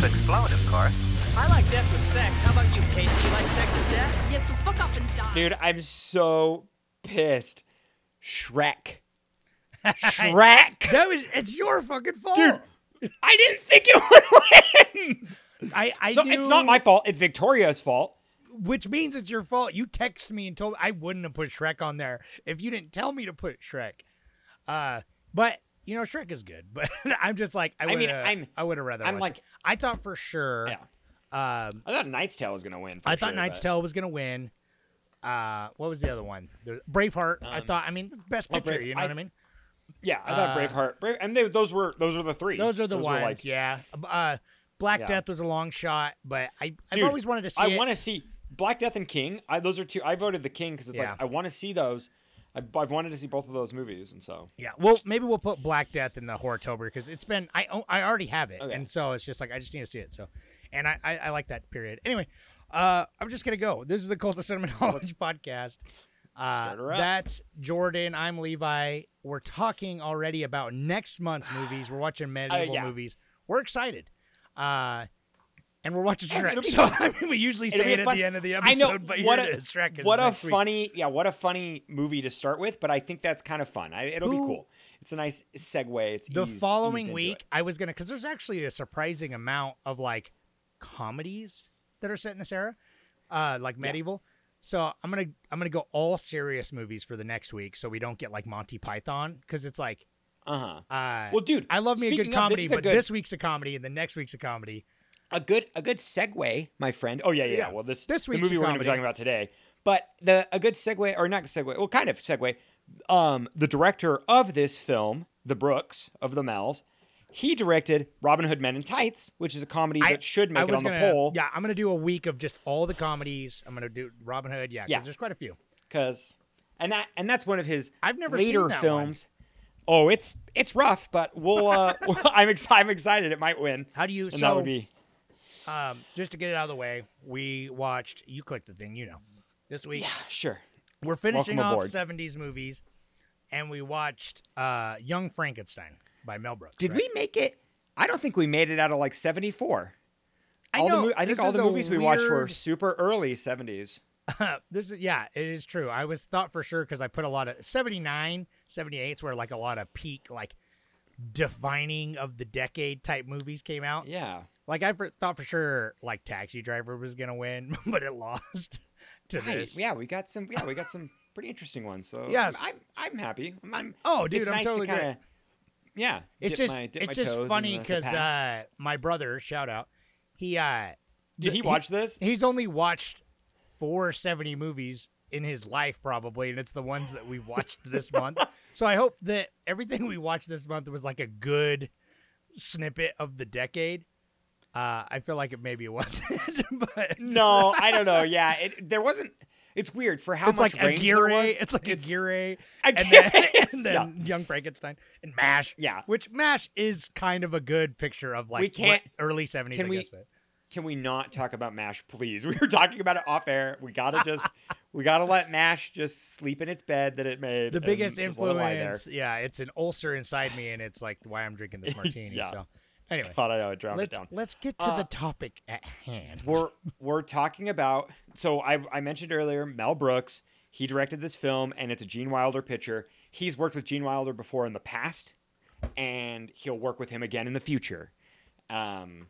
To explode, of course. I like death with sex. How about you, Casey? You like sex with death? Yeah, so fuck up and die. Dude, I'm so pissed. Shrek. Shrek. That was it's your fucking fault. I didn't think it would win. I, I so knew, it's not my fault. It's Victoria's fault. which means it's your fault. You texted me and told I wouldn't have put Shrek on there if you didn't tell me to put Shrek. Uh, but you know Shrek is good, but I'm just like I, I mean, I'm- I would have rather. I'm like- it. I thought for sure. Yeah. Um, I thought Knight's Tale was gonna win. for I thought sure, Knight's but- Tale was gonna win. Uh, what was the other one? There's Braveheart. I thought. I mean, best picture. Brave- you know I- what I mean? Yeah, I thought Uh, Braveheart. Brave, and they, those were those were the three. Those are the were, ones. like- yeah. Uh, Black Yeah. Death was a long shot, but I I've Dude, always wanted to see I want to see Black Death and King. I, those are two. I voted the King because it's Yeah. like I want to see those. I, I've wanted to see both of those movies, and so Yeah, well, maybe we'll put Black Death in the Horrortober because it's been I I already have it, Okay. and so it's just like I just need to see it. So, and I I, I like that period. Anyway, uh, I'm just gonna go. This is the Cult of Cinema Knowledge podcast. Uh, Start her up. that's Jordan. I'm Levi. We're talking already about next month's movies. We're watching medieval Uh, yeah. movies. We're excited. Uh, and we're watching Shrek. be So. I mean, we usually say it at the end of the episode, I know but what a. Shrek what a next week. funny yeah what a funny movie to start with. But I think that's kind of fun. I, it'll Who- be cool. It's a nice segue. It's the eased- eased following into week i was gonna because there's actually a surprising amount of like comedies that are set in this era uh like medieval so i'm gonna i'm gonna go all serious movies for the next week so we don't get like monty python because it's like Uh-huh. uh Well, dude, i love me a good comedy this but good- this week's a comedy and the next week's a comedy a good a good segue, my friend. Oh yeah, yeah. Yeah. Well, this This the week's movie we're going to be talking about today. But the a good segue or not segue, well, kind of segue. Um, the director of this film, the Brooks of the Mells, he directed Robin Hood Men in Tights, which is a comedy I- that should make it on the gonna- poll. yeah i'm gonna do a week of just all the comedies i'm gonna do robin hood yeah 'cause Yeah. there's quite a few because and that and that's one of his I've never later films. Oh, it's it's rough, but we'll. Uh, I'm ex- I'm excited. It might win. How do you- And so- that would be um just to get it out of the way we watched you clicked the thing you know this week yeah, sure. We're finishing Welcome off aboard. 70s movies, and we watched uh, Young Frankenstein by Mel Brooks. Did right? we make it? I don't think we made it out of like 74. I all know, The mo- I think all the a movies we watched were super early 70s. this is yeah, it is true. I was thought for sure because I put a lot of 79, 78 where like a lot of peak like defining of the decade type movies came out. Yeah. Like I for, thought for sure like Taxi Driver was gonna win, but it lost to Right. this. Yeah, we got some. Yeah, we got some pretty interesting ones. So Yes. I'm I'm happy. I'm, I'm- Oh, dude, it's I'm nice totally to kinda, yeah. It's just my, it's just funny because uh, my brother, shout out, he uh Did he watch this? He's only watched four seventy movies in his life, probably, and it's the ones that we've watched this month. So I hope that everything we watched this month was like a good snippet of the decade. Uh, I feel like it maybe it wasn't, but no, I don't know. Yeah, it, there wasn't. It's weird for how it's much like range there was. It's like Aguirre, Aguirre, and then, and yeah. then Young Frankenstein and Mash. Yeah. which Mash is kind of a good picture of like We can't- early seventies. can I we- guess, but. Can we not talk about Mash, please? We were talking about it off air. We gotta just, we gotta let Mash just sleep in its bed that it made. the biggest just let it lie there. influence yeah it's an ulcer inside me and it's like why i'm drinking this martini Yeah. so anyway God, I it drowned let's it down. let's get to Uh, the topic at hand we're we're talking about so I, I mentioned earlier Mel Brooks. He directed this film and it's a Gene Wilder picture. He's worked with Gene Wilder before in the past, and he'll work with him again in the future. Um,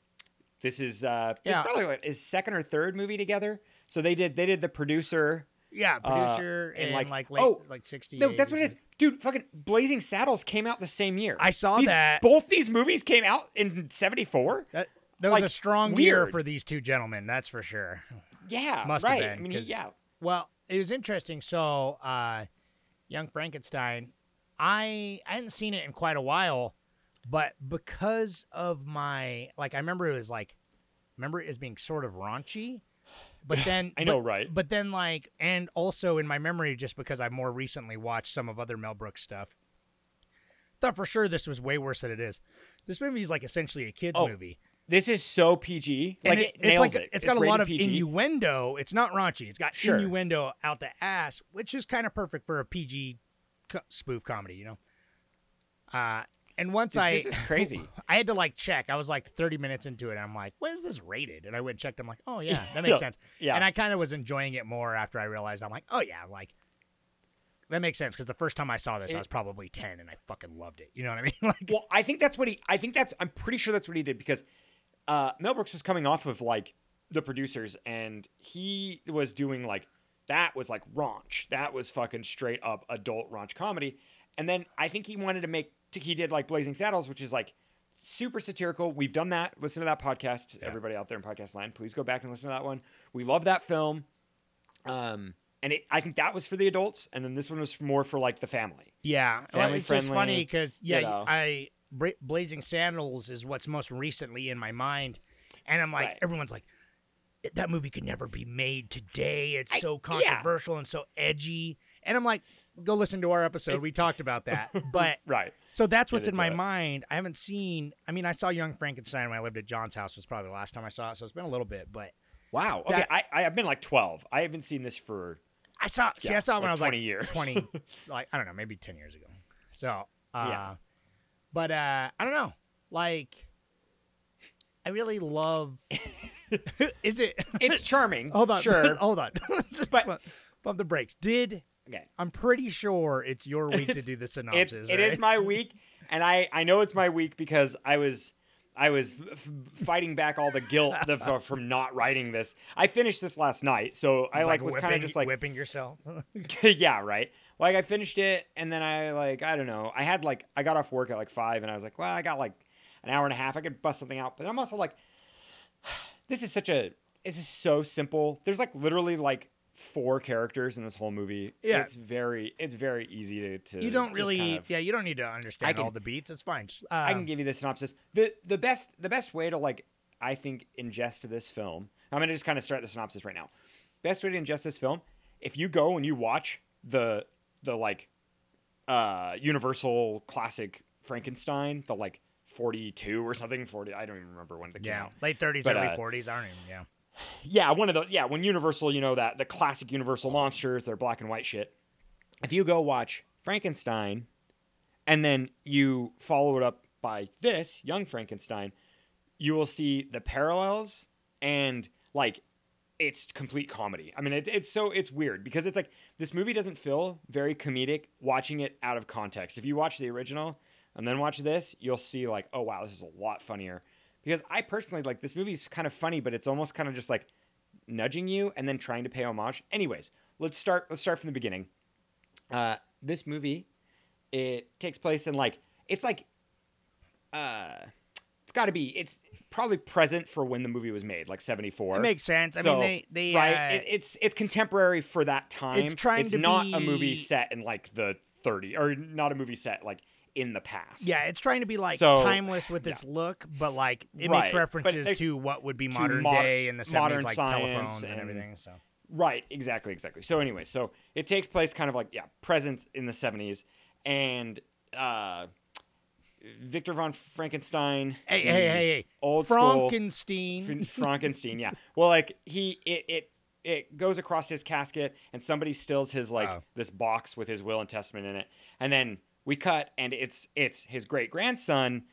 this is uh, Yeah. probably like his second or third movie together. So they did they did the producer. Yeah uh, producer and and like- like like late oh, like 60 No, that's what it is, dude. Fucking Blazing Saddles came out the same year. I saw These- that. Both these movies came out in '74. that, that was a strong year weird. for these two gentlemen that's for sure Yeah, Must have been, I mean, yeah. well it was interesting so uh young frankenstein i i hadn't seen it in quite a while but because of my like i remember it was like remember it as being sort of raunchy. But then I know, but- right? But then like and also in my memory just because I've more recently watched some of other Mel Brooks stuff. Thought for sure this was way worse than it is. This movie is like essentially a kids Oh, movie. This is so PG. Like it- it, it's nails like it. it's got a lot of PG. innuendo. It's not raunchy. It's got Sure. innuendo out the ass, which is kind of perfect for a PG co- spoof comedy, you know. Uh, and once Dude, I this is crazy. I had to like check. I was like 30 minutes into it. And I'm like, what is this rated? And I went and checked. I'm like, oh yeah, that makes Yeah. sense. Yeah. And I kind of was enjoying it more after I realized I'm like, oh yeah, like that makes sense because the first time I saw this, I was probably 10 and I fucking loved it. You know what I mean? like, Well, I think that's what he. I think that's. I'm pretty sure that's what he did because uh, Mel Brooks was coming off of like the producers, and he was doing like that was like raunch. That was fucking straight up adult raunch comedy. And then I think he wanted to make. He did like Blazing Saddles, which is like super satirical. We've done that. Listen to that podcast. Everybody out there in podcast land, please go back and listen to that one. We love that film. Um, and it, I think that was for the adults, and then this one was more for like the family. Yeah, well, Family it's just friendly, funny because yeah, you know. I Bra- Blazing Sandals is what's most recently in my mind, and I'm like, Right. everyone's like, that movie could never be made today. It's I- so yeah. controversial and so edgy, and I'm like, go listen to our episode. we talked about that, but Right. So that's what's in my it. mind. I haven't seen. I mean, I saw Young Frankenstein when I lived at John's house. Was probably the last time I saw it, so it's been a little bit, but. Wow. Okay, That- I, I have been like 12. I haven't seen this for I saw. See, I saw it when I was 20 like years. twenty, like I don't know, maybe ten years ago. So, uh, Yeah. but uh, I don't know. Like, I really love. is it? It's charming. hold on. Sure. hold on. Just But- pump the brakes. Did Okay. I'm pretty sure it's your week to do the It's, synopsis. it is right? my week, and I, I know it's my week because I was I was f- fighting back all the guilt the, f- from not writing this. I finished this last night, so I It's like, was kind of just like whipping yourself. yeah, right. Like I finished it, and then I like I don't know. I had like I got off work at like five, and I was like, well, I got like an hour and a half. I could bust something out, but I'm also like, this is such a this is so simple. There's like literally like four characters in this whole movie. Yeah. it's very it's very easy to. to you don't really. kind of- yeah, you don't need to understand can- all the beats. It's fine. Just, I um, can give you the synopsis. the the best The best way to like I think ingest this film. I'm gonna just kind of start the synopsis right now. Best way to ingest this film, if you go and you watch the the like uh Universal classic Frankenstein, the like 42 or something, 40. I don't even remember when it came Yeah, out. late 30s, But, early uh, 40s. I don't even. Yeah. Yeah, one of those. Yeah, when Universal, you know that the classic Universal monsters, they're black and white shit. If you go watch Frankenstein, and then you follow it up by this Young Frankenstein, you will see the parallels and like it's complete comedy. I mean, it, it's so it's weird because it's like this movie doesn't feel very comedic watching it out of context. If you watch the original and then watch this, you'll see like, oh wow, this is a lot funnier. Because I personally like this movie's kind of funny, but it's almost kind of just like nudging you and then trying to pay homage. Anyways, let's start. Let's start from the beginning. Uh, this movie, it takes place in like it's like, uh, it's got to be. It's probably present for when the movie was made, like seventy four. It makes sense. I So, mean, they they right. uh, it, it's it's contemporary for that time. It's trying It's to not a movie set in like the thirty or not a movie set like in the past. Yeah, it's trying to be like So- timeless with its look, but like it Right, makes references there's- to what would be modern mod- day in the modern seventies, like telephones and, and- everything. So Right, exactly, exactly. So anyway, so it takes place kind of like yeah, present in the seventies, and uh, Victor von Frankenstein. hey, hey, hey, hey, old school Frankenstein. Fr- Frankenstein. Yeah. Well, like he it it it goes across his casket, and somebody steals his like Wow. this box with his will and testament in it, and then we cut, and it's it's his great grandson.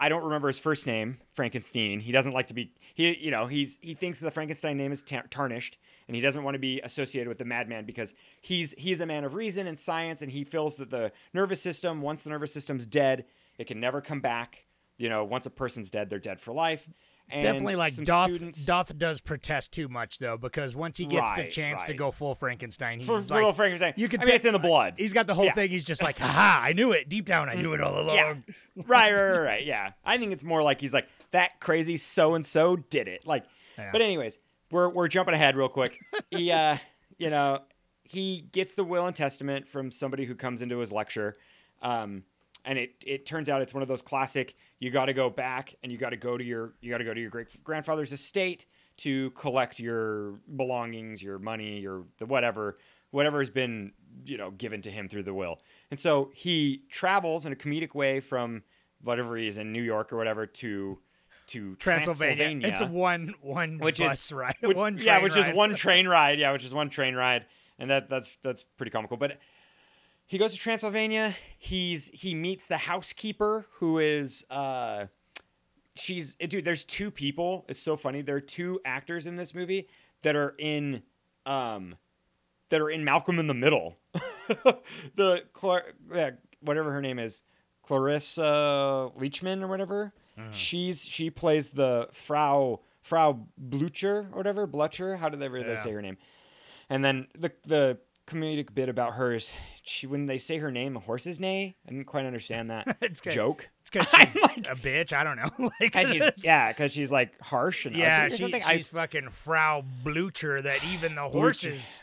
I don't remember his first name, Frankenstein. He doesn't like to be he you know, he's he thinks the Frankenstein name is tar- tarnished and he doesn't want to be associated with the madman because he's he's a man of reason and science and he feels that the nervous system once the nervous system's dead, it can never come back. You know, once a person's dead, they're dead for life. It's definitely like Doth. students Doth does protest too much though, because once he gets the Right, chance to go full Frankenstein, he's For- like, little Frankenstein. You can I mean, it's in the blood. He's got the whole Yeah. thing. He's just like, haha, I knew it deep down. I knew it all along. Yeah. right, right, right, right. Yeah. I think it's more like he's like, that crazy so and so did it. Like, Yeah. but anyways, we're, we're jumping ahead real quick. he, uh, you know, he gets the will and testament from somebody who comes into his lecture. Um, and it it turns out it's one of those classic. You got to go back and you got to go to your you got to go to your great grandfather's estate to collect your belongings, your money, your the whatever whatever has been you know given to him through the will. And so he travels in a comedic way from whatever he is in New York or whatever to to Transylvania. Transylvania It's one one which bus is ride. which- one yeah, which ride. is one train ride. Yeah, which is one train ride, and that that's that's pretty comical. But he goes to Transylvania. He's he meets the housekeeper who is uh she's dude. There's two people. It's so funny. There are two actors in this movie that are in um that are in Malcolm in the Middle. the Clar- yeah, whatever her name is, Clarissa Leachman or whatever. She's she plays the Frau Frau Blucher or whatever Blucher. How did they ever Yeah. say her name? And then the the comedic bit about her is she when they say her name, the horses neigh. I didn't quite understand that It's 'cause- joke. It's because she's like- a bitch. I don't know. like, Cause she's yeah, because she's like harsh and yeah. She, she's I, fucking Frau Blucher. That even the horses.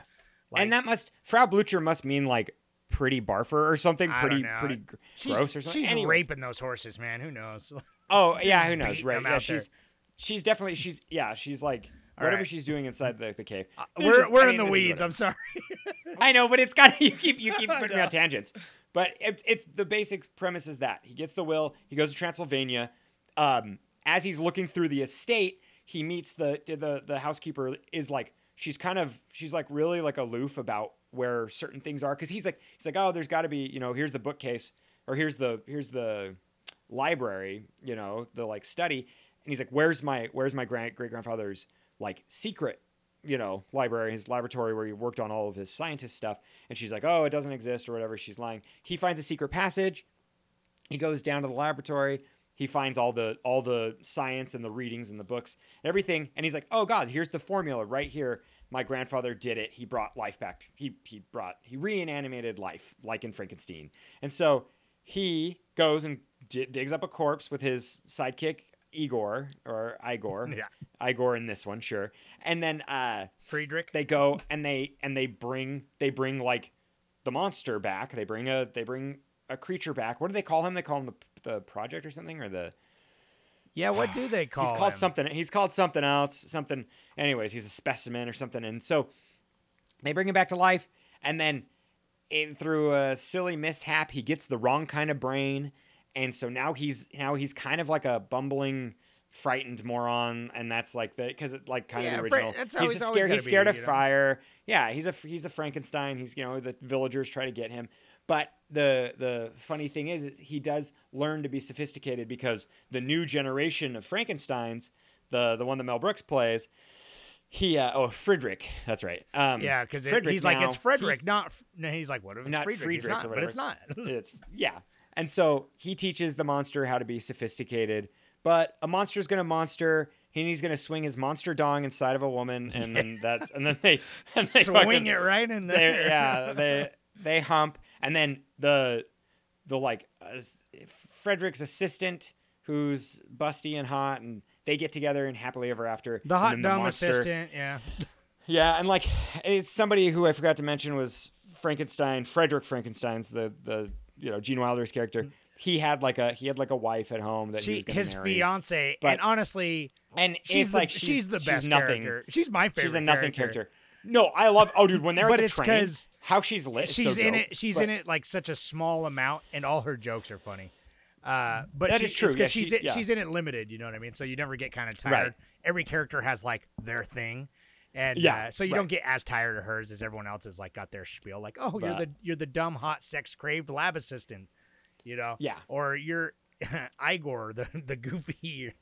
like- and that must Frau Blucher must mean like pretty barfer or something pretty pretty she's, gross or something. She's Anyways. raping those horses, man. Who knows? Oh yeah, who knows? Right? Yeah, she's there. she's definitely she's yeah she's like whatever right. she's doing inside the, the cave. This we're we're I in the weeds. I'm sorry. I know, but it's got you keep you keep putting me on tangents. But it, it's the basic premise is that he gets the will. He goes to Transylvania. Um, as he's looking through the estate, he meets the the the housekeeper. Is like she's kind of she's like really like aloof about where certain things are because he's like he's like oh there's got to be you know here's the bookcase or here's the here's the library you know the like study and he's like where's my where's my grand great grandfather's like secret you know, library, his laboratory where he worked on all of his scientist stuff. And she's like, oh, it doesn't exist or whatever. She's lying. He finds a secret passage. He goes down to the laboratory. He finds all the all the science and the readings and the books, and everything. And he's like, oh God, here's the formula right here. My grandfather did it. He brought life back. He he brought he reanimated life like in Frankenstein. And so he goes and d- digs up a corpse with his sidekick Igor or Igor. Yeah. Igor in this one, sure. And then uh Friedrich. they go and they and they bring they bring like the monster back. They bring a they bring a creature back. What do they call him? They call him the, the project or something or the yeah. What do they call? he's called him? something he's called something else something anyways he's a specimen or something and so they bring him back to life and then it, through a silly mishap he gets the wrong kind of brain and so now he's now he's kind of like a bumbling frightened moron and that's like the because it like kind Yeah, of the original he's scared he's scared of you know? fire yeah he's a he's a frankenstein he's you know the villagers try to get him but the the funny thing is, is he does learn to be sophisticated because the new generation of Frankenstein's, the the one that Mel Brooks plays, he uh, oh Friedrich, that's right. Um, Yeah, because he's like now, it's he- Frederick, not. No, he's like, what if it's Friedrich? Friedrich, It's not, but it's not. it's yeah, and so he teaches the monster how to be sophisticated. But a monster's gonna monster. and He's gonna swing his monster dong inside of a woman, and then that's and then they and they Swing fucking- it right in they, there. yeah, they they hump, and then the the like uh, Frederick's assistant, who's busty and hot, and they get together and happily ever after. The hot dumb monster- assistant. Yeah. Yeah, and like it's somebody who I forgot to mention was Frankenstein. Frederick Frankenstein's the the you know Gene Wilder's character. He had like a he had like a wife at home that he She, was his marry. fiance, But- and honestly, and she's the, like she's, she's, the she's best nothing. character. She's my favorite. She's a nothing character. No, I love. Oh, dude, when they're But at the it's train, 'cause how she's lit. She's so in dope. it. She's But- in it like such a small amount, and all her jokes are funny. Uh, but That she, is true, yeah, she's she- in, yeah. she's in it limited. You know what I mean? So you never get kind of tired. Right. Every character has like their thing, and Yeah, uh, so you right. don't get as tired of hers as everyone else has like got their spiel. Like, oh, you're the you're the dumb hot sex craved lab assistant, you know? Yeah. Or you're Igor, the the goofy.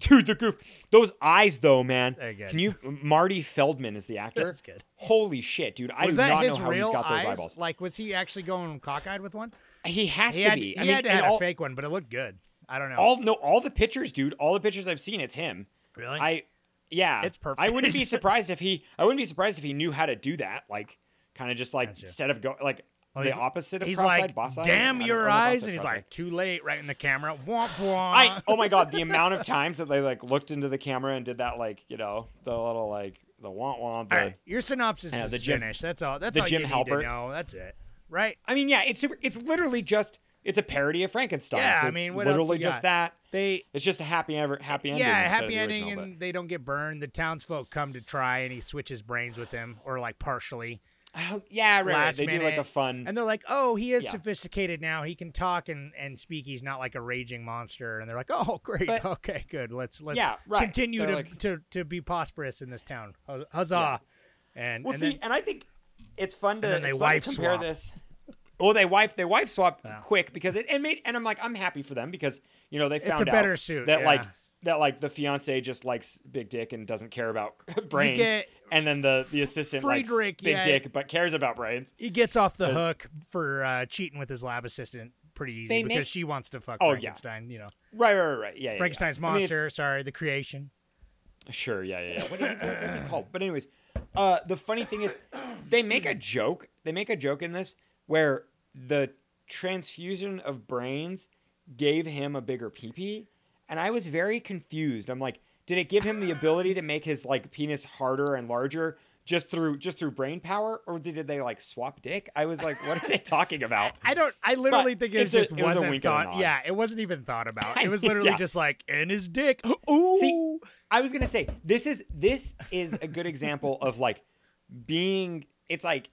Dude, the goof. Those eyes, though, man. Can you? Marty Feldman is the actor. That's good. Holy shit, dude! I was do not know how he's got those eyes? eyeballs. Like, was he actually going cockeyed with one? He has He to had, be. he I mean, had to have all, a fake one, but it looked good. I don't know. all no, all the pictures, dude. All the pictures I've seen, it's him. really? I, yeah, It's perfect. I wouldn't be surprised if he. I wouldn't be surprised if he knew how to do that. Like, kind of just like Gotcha. instead of go like Well, the opposite of he's like, boss-eyed. damn your eyes, and he's like, too late, right in the camera. Womp womp. I oh my god, the amount of times that they like looked into the camera and did that like you know the little like the want want. The, right, your synopsis Yeah, is the Jim- finished. That's all. That's the all Jim you need Halpert. to know. That's it. Right? I mean, yeah, it's super. It's literally just it's a parody of Frankenstein. Yeah, so I mean, what else literally just got? that. They It's just a happy ever happy ending. yeah, happy ending, original, and they don't get burned. The townsfolk come to try, and he switches brains with him, or like partially. Oh, yeah, right. right. They do like a fun. and they're like, "Oh, he is Yeah. sophisticated now. He can talk and and speak. He's not like a raging monster." And they're like, "Oh, great. But- okay, good. Let's let's Yeah, right. continue They're to, like- to to be prosperous in this town. Hu- Huzzah!" And well, and see, then, and I think it's fun to, then they wife to compare swap. this. Well, they wife they wife swap Yeah. quick because it, it made and I'm like I'm happy for them because you know they It's found a better out suit, that like that like the fiance just likes big dick and doesn't care about brains, get and then the the assistant likes big yeah. dick but cares about brains. he gets off the hook for uh, cheating with his lab assistant pretty easy They because make- she wants to fuck Oh, yeah. Frankenstein. You know, Right, right, right, right. Yeah, yeah, yeah. Frankenstein's I mean, monster. sorry, the creation. Sure, yeah, yeah, yeah. What, what, what is it called? But anyways, uh, the funny thing is, they make a joke. They make a joke in this where the transfusion of brains gave him a bigger peepee, and I was very confused. I'm like, did it give him the ability to make his like penis harder and larger just through just through brain power, or did they like swap dick? I was like, what are they talking about? I don't. I literally But think it a- just it was a wasn't and thought. Yeah, it wasn't even thought about. It was literally yeah. just like in his dick. Ooh. See, I was gonna say this is this is a good example of like being. It's like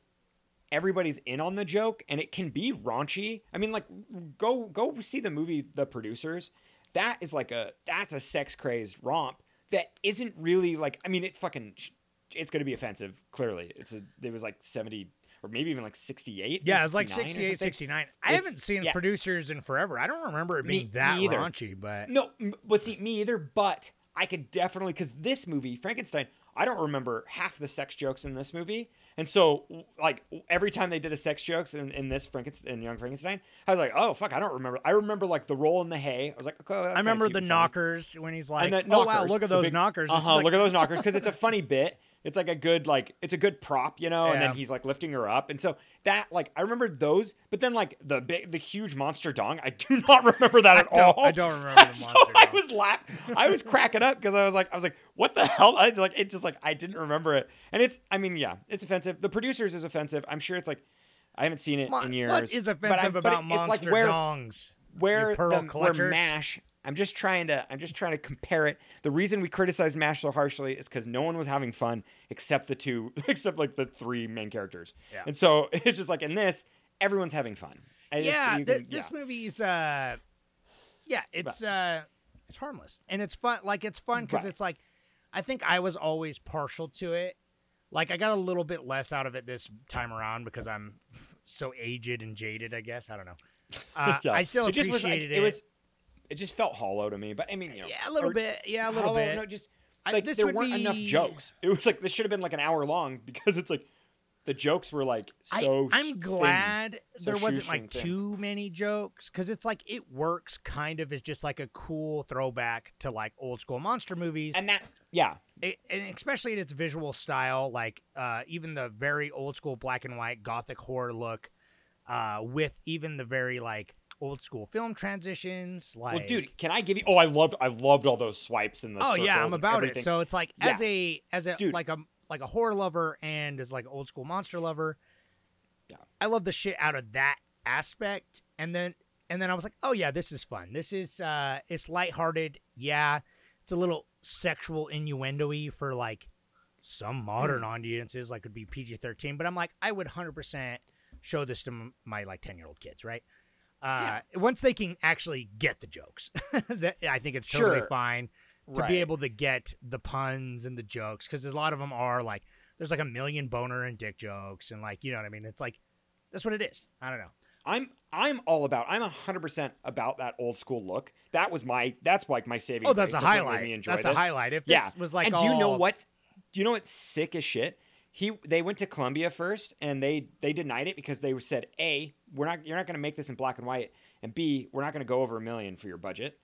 everybody's in on the joke, and it can be raunchy. I mean, like go go see the movie The Producers. That is like a that's a sex crazed romp that isn't really like. I mean, it's fucking. It's gonna be offensive. Clearly, it's a. It was like seventy or maybe even like sixty eight. yeah, it was like 68, 69. I It's- haven't seen yeah. producers in forever. I don't remember it Me- being that me raunchy, but No, but see, me either. But I could definitely because this movie, Frankenstein, I don't remember half the sex jokes in this movie, and so like every time they did a sex jokes in, in this Frankenstein, in Young Frankenstein, I was like, oh fuck, I don't remember. I remember like the roll in the hay. I was like, okay, that's I remember the knockers when he's like, "Oh wow, look at those big- knockers." Uh huh. like- look at those knockers because it's a funny bit. It's like a good like it's a good prop, you know. And then he's like lifting her up, and so that like I remember those. But then like the big the huge monster dong, I do not remember that at don't- all. I don't remember the so monster I dong. was laughing. I was cracking up because I was like I was like what the hell? I like it just like I didn't remember it, and it's I mean yeah, it's offensive. The producers is offensive. I'm sure it's like I haven't seen it Mo- in years. What is but I- offensive but about it- monster like where, dongs? where the, where mash i'm just trying to i'm just trying to compare it the reason we criticize mash so harshly is because no one was having fun except the two except like the three main characters Yeah. and so it's just like in this everyone's having fun I yeah, you th- can- this yeah. movie's uh, yeah, it's uh, it's harmless and it's fun. Like it's fun because Right. it's like, I think I was always partial to it. Like I got a little bit less out of it this time around because I'm so aged and jaded. I guess I don't know. Uh, Yeah. I still it just was like, appreciated it was it just felt hollow to me but i mean you know yeah, a little or- bit. Yeah, a little hollow, bit. no just I- like there weren't enough jokes it was like this should have been like an hour long because it's like the jokes were like so I, I'm thin, glad so there wasn't like thin. too many jokes because it's like it works kind of as just like a cool throwback to like old school monster movies. and that yeah it, and especially in its visual style, like uh, even the very old school black and white gothic horror look, uh, with even the very like old school film transitions. Like, Well, dude, can I give you? Oh, I loved, I loved all those swipes and the. oh yeah, I'm about it. So it's like Yeah. as a as a Dude. like a like a horror lover and as like old school monster lover. Yeah. I love the shit out of that aspect, and then and then I was like, oh yeah, this is fun. This is uh, it's lighthearted. Yeah, it's a little sexual innuendo-y for like some modern Hmm. audiences, like would be PG-13. But I'm like, I would 100% show this to m- my like 10 year old kids, right? Uh, Once they can actually get the jokes, that, I think it's totally Sure. fine to Right. be able to get the puns and the jokes because a lot of them are like there's like a million boner and dick jokes and like you know what I mean. It's like that's what it is. I don't know. I'm, I'm all about. I'm hundred percent about that old school look. That was my. That's like my saving. Oh, that's grace. a made highlight. Me enjoy That's a highlight. If this yeah, was like and do you know what? Do you know what's sick as shit? He they went to Columbia first, and they they denied it because they said a we're not you're not going to make this in black and white, and b we're not going to go over a million for your budget,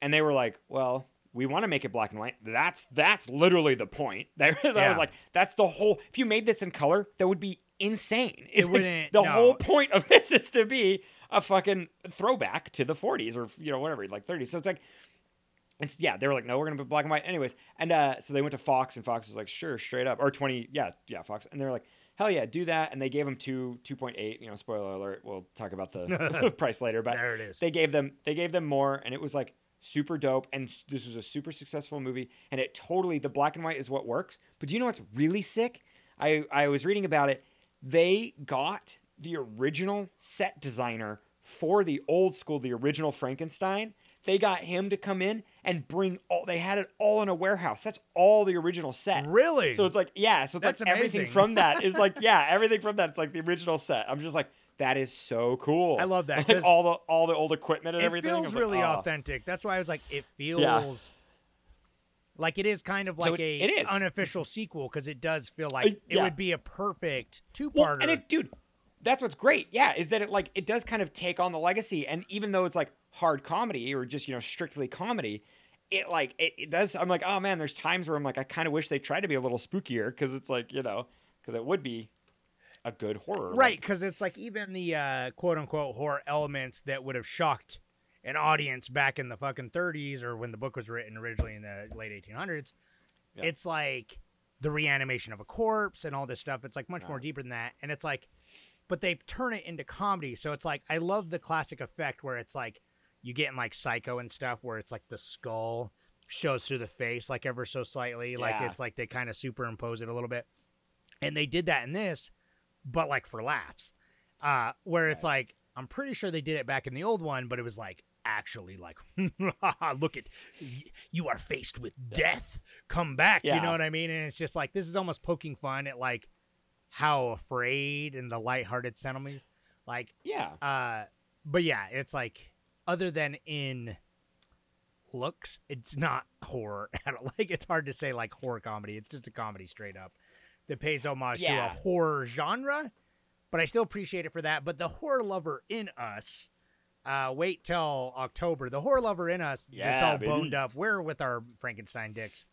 and they were like, well. We want to make it black and white. That's that's literally the point. That, that Yeah. was like that's the whole. If you made this in color, that would be insane. It's like, wouldn't- the no. whole point of this is to be a fucking throwback to the 40s or you know whatever, like 30s. So it's like it's yeah, they were like, no, we're gonna put black and white, anyways. And uh, so they went to Fox, and Fox was like, sure, straight up, or twenty, yeah, yeah, Fox, and they were like, hell yeah, do that. And they gave them two two point eight. You know, spoiler alert. We'll talk about the price later, but There it is. They gave them they gave them more, and it was like super dope. And this was a super successful movie, and it totally the black and white is what works. But do you know what's really sick? I I was reading about it. They got the original set designer for the old school, the original Frankenstein. They got him to come in and bring all. They had it all in a warehouse. That's all the original set. Really? So it's like yeah. So it's That's like everything from that is like yeah. Everything from that. It's like the original set. I'm just like that is so cool. I love that, Like all the all the old equipment and it everything. I feels was like, really oh. authentic. That's why I was like, it feels Yeah. like it is kind of So like it- a it is. unofficial sequel because it does feel like Uh, it would be a perfect two Well, parter. and it, dude, that's what's great. Yeah, is that it like it does kind of take on the legacy, and even though it's like hard comedy or just you know strictly comedy, it like it, it does. I'm like, oh man, there's times where I'm like, I kind of wish they tried to be a little spookier because it's like you know because it would be a good horror, right like- because it's like even the uh, quote unquote horror elements that would have shocked an audience back in the fucking 30s or when the book was written originally in the late 1800s. Yeah. It's like the reanimation of a corpse and all this stuff. It's like much more deeper than that, and it's like, but they turn it into comedy. So it's like I love the classic effect where it's like you get in like Psycho and stuff where it's like the skull shows through the face like ever so slightly, like it's like they kind of superimpose it a little bit, and they did that in this, but like for laughs, uh, where it's like I'm pretty sure they did it back in the old one, but it was like actually like look at you are faced with death. Come back you know what i mean? And it's just like this is almost poking fun at like how afraid and the lighthearted sentiments like yeah, uh but yeah it's like other than in looks it's not horror at all. like it's hard to say like horror comedy. It's just a comedy straight up that pays homage to a horror genre but i still appreciate it for that. But the horror lover in us uh wait till october. The horror lover in us that's Yeah, all baby. boned up we're with our frankenstein dicks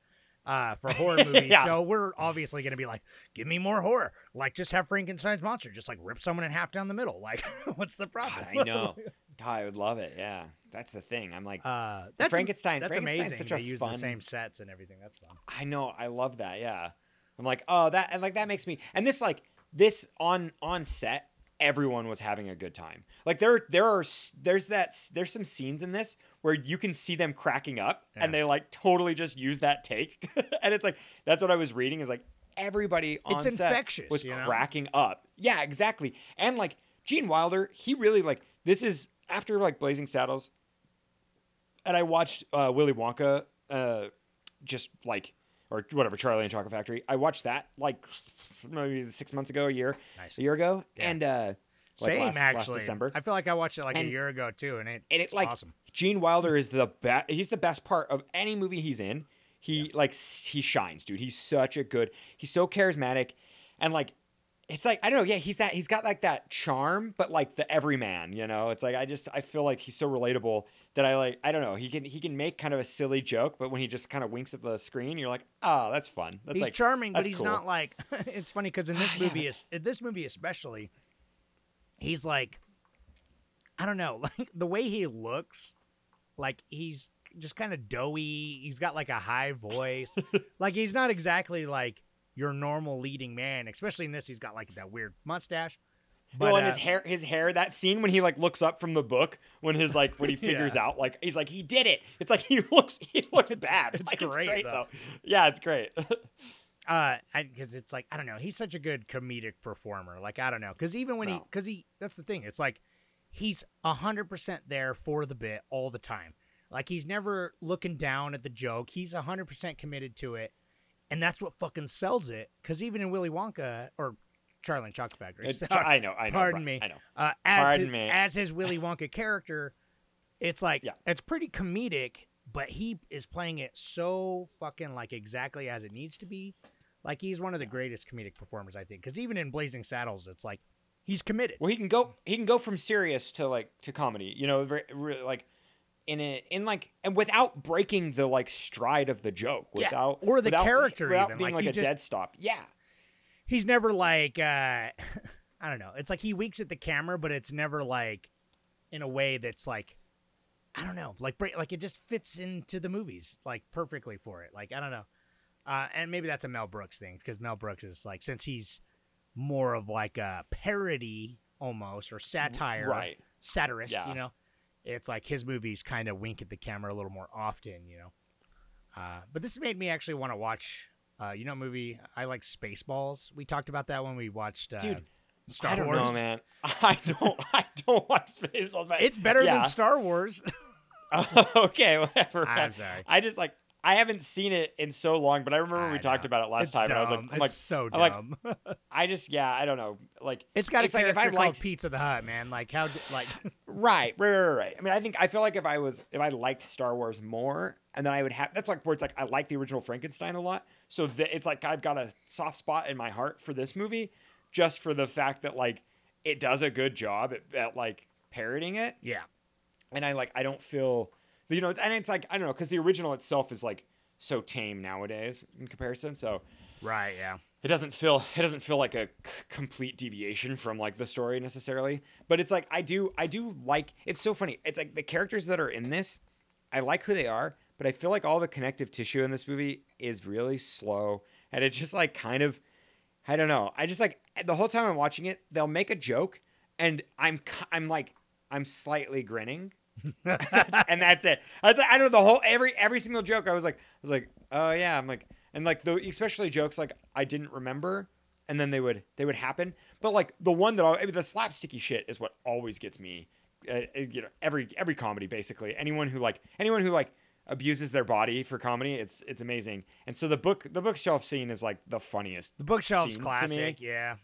uh, for horror movies. Yeah. So we're obviously going to be like, give me more horror. Like, just have Frankenstein's monster. Just like rip someone in half down the middle. Like, what's the problem? I know. God, I would love it. Yeah, that's the thing. I'm like, Uh, that's Frankenstein- That's amazing. such they use fun- the same sets and everything. That's fun. I know, I love that. Yeah, I'm like, oh, that and like that makes me. And this like this on on set, everyone was having a good time. Like there there are there's that there's some scenes in this where you can see them cracking up, and they like totally just use that take, and it's like that's what I was reading is like everybody on It's set infectious, was you know? cracking up. Yeah, exactly. And like Gene Wilder, he really like this is after like Blazing Saddles, and I watched uh, Willy Wonka, uh, just like or whatever Charlie and Chocolate Factory. I watched that like maybe six months ago, a year, Nice. a year ago, Yeah. and uh, like Same last, last actually. December. I feel like I watched it like a year ago too, and it, and it's like awesome. Gene Wilder is the best. He's the best part of any movie he's in. He like he shines, dude. He's such a good. He's so charismatic, and like it's like I don't know. Yeah, he's that. He's got like that charm, but like the everyman. You know, it's like I just I feel like he's so relatable that I like. I don't know. He can he can make kind of a silly joke, but when he just kind of winks at the screen, you're like, oh, that's fun. That's he's like charming, but he's cool. not like. it's funny because in this Yeah, movie, is in this movie especially, he's like, I don't know, like the way he looks, like he's just kind of doughy. He's got like a high voice, like he's not exactly like your normal leading man. Especially in this, he's got like that weird mustache. Well, and uh, his hair, his hair. That scene when he like looks up from the book, when his like when he figures Yeah. out, like he's like he did it. It's like he looks, he looks bad. it's Like, great, though. Yeah, it's great. uh because it's like i don't know he's such a good comedic performer like i don't know because even when he because he that's the thing it's like he's a hundred percent there for the bit all the time like he's never looking down at the joke he's a hundred percent committed to it and that's what fucking sells it because even in willy wonka or charlie chocolate factory It's- I know, I know, pardon me I know. uh, as Pardon his, me. as his willy wonka character it's like Yeah. it's pretty comedic but he is playing it so fucking like exactly as it needs to be like he's one of the greatest comedic performers i think because even in blazing saddles it's like he's committed well, he can go, he can go from serious to like to comedy. You know, very, really, like in a in like and without breaking the like stride of the joke. Yeah, Without or the without, character without even, being like, like, a just- dead stop. Yeah. He's never like uh i don't know it's like he winks at the camera but it's never like in a way that's like i don't know like like it just fits into the movies like perfectly for it like i don't know uh and maybe that's a mel brooks thing because mel brooks is like since he's more of like a parody almost or satire, right. Satirist, Yeah. you know. It's like his movies kind of wink at the camera a little more often, you know. Uh, but this made me actually want to watch. Uh, you know, movie I like Spaceballs. We talked about that when we watched uh, Dude, Star I don't Wars. know, man. I don't. I don't watch Spaceballs. But It's better yeah. than Star Wars. okay, whatever. I'm sorry. I just like I haven't seen it in so long, but I remember I we talked about it last It's time, and I was like, dumb. I'm like, it's so I'm like, dumb. I just yeah, I don't know, like it's got a like character if I called liked Pizza the Hut, man. Like how, like right, right, right, right. I mean, I think I feel like if I was if I liked Star Wars more, and then I would have that's like where it's like I like the original Frankenstein a lot, so it's like I've got a soft spot in my heart for this movie, just for the fact that like it does a good job at, at like parroting it, yeah, and I like I don't feel you know, it's, and it's like I don't know because the original itself is like so tame nowadays in comparison, so right, yeah. it doesn't feel it doesn't feel like a c- complete deviation from like the story necessarily but it's like i do i do like it's so funny it's like the characters that are in this i like who they are but i feel like all the connective tissue in this movie is really slow and it just like kind of i don't know i just like the whole time i'm watching it they'll make a joke and i'm i'm like i'm slightly grinning and that's it. That's I don't know the whole every every single joke. I was like, I was like, oh yeah. I'm like, and like the especially jokes like I didn't remember, and then they would they would happen. But like the one that I, the slapsticky shit is what always gets me. Uh, you know, every every comedy basically. Anyone who like anyone who like abuses their body for comedy, it's it's amazing. And so the book the bookshelf scene is like the funniest. The bookshelf's scene to me. classic. Yeah,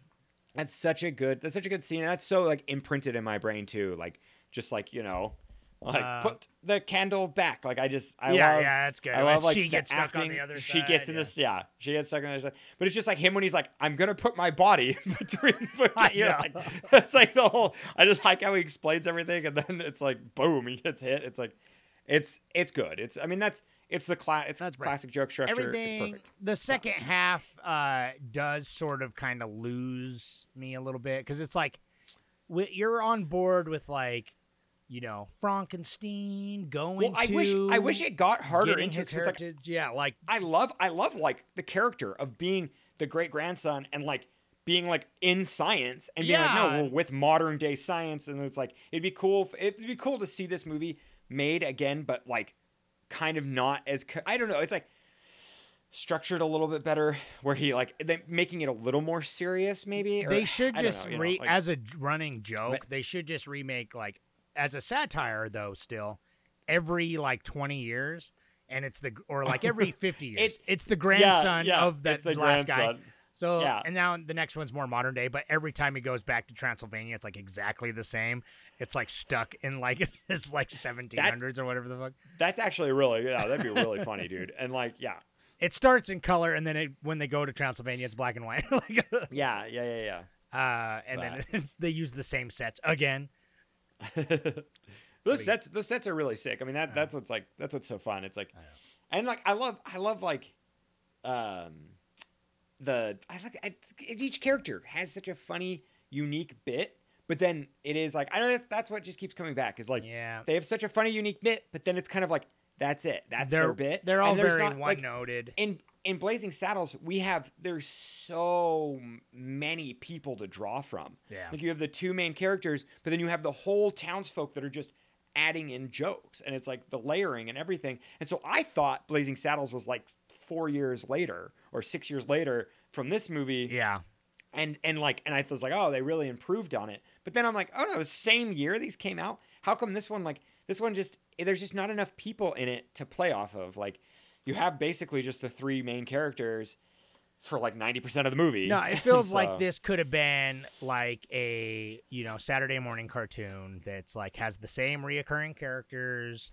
That's such a good. That's such a good scene. And that's so like imprinted in my brain too. Like just like you know, like Uh, put the candle back. Like I just I Yeah, love. yeah, that's good. I love like she gets stuck on the other side. She side, gets in yeah. this. Yeah, she gets stuck on the other side. But it's just like him when he's like, I'm gonna put my body between. You know, like, it's like the whole. I just like how he explains everything, and then it's like boom, he gets hit. It's like, it's it's good. It's I mean that's it's the class. It's That's right. classic joke structure. everything. It's perfect. The second half uh, does sort of kind of lose me a little bit because it's like you're on board with like you know Frankenstein going Well, I to. wish I wish it got harder into his it's like heritage. yeah, like I love I love like the character of being the great grandson and like being like in science and being like no Yeah. well, with modern day science and it's like it'd be cool it'd be cool to see this movie made again but like kind of not as I don't know it's like structured a little bit better where he like making it a little more serious maybe or- they should just know, you know, like- as a running joke. But- they should just remake like as a satire though. Still, every like twenty years, and it's the or like every fifty years. It's- it's the grandson yeah, of that last guy. So Yeah. and now the next one's more modern day, but every time he goes back to Transylvania, it's like exactly the same. It's like stuck in like this like seventeen hundreds or whatever the fuck. that's actually really yeah that'd be really funny dude and like yeah It starts in color, and then it, when they go to Transylvania, it's black and white. like, yeah yeah yeah yeah uh, and then it's, they use the same sets again. those sets those sets are really sick. I mean that that's what's like that's what's so fun. It's like and like I love I love like um the I like I, each character has such a funny unique bit, but then it is like I don't know that that's what just keeps coming back is like Yeah. they have such a funny unique bit, but then it's kind of like that's it. That's they're their bit. They're all And very not, like, one noted. In in Blazing Saddles, we have there's so many people to draw from. Yeah. Like you have the two main characters, but then you have the whole townsfolk that are just adding in jokes, and it's like the layering and everything. And so I thought Blazing Saddles was like four years later or six years later from this movie. yeah. And and like and I was like, oh, they really improved on it. But then I'm like, oh no, the same year these came out. How come this one like this one just there's just not enough people in it to play off of? Like you have basically just the three main characters for like 90% of the movie. No, it feels So- like this could have been like a you know Saturday morning cartoon that's like has the same reoccurring characters.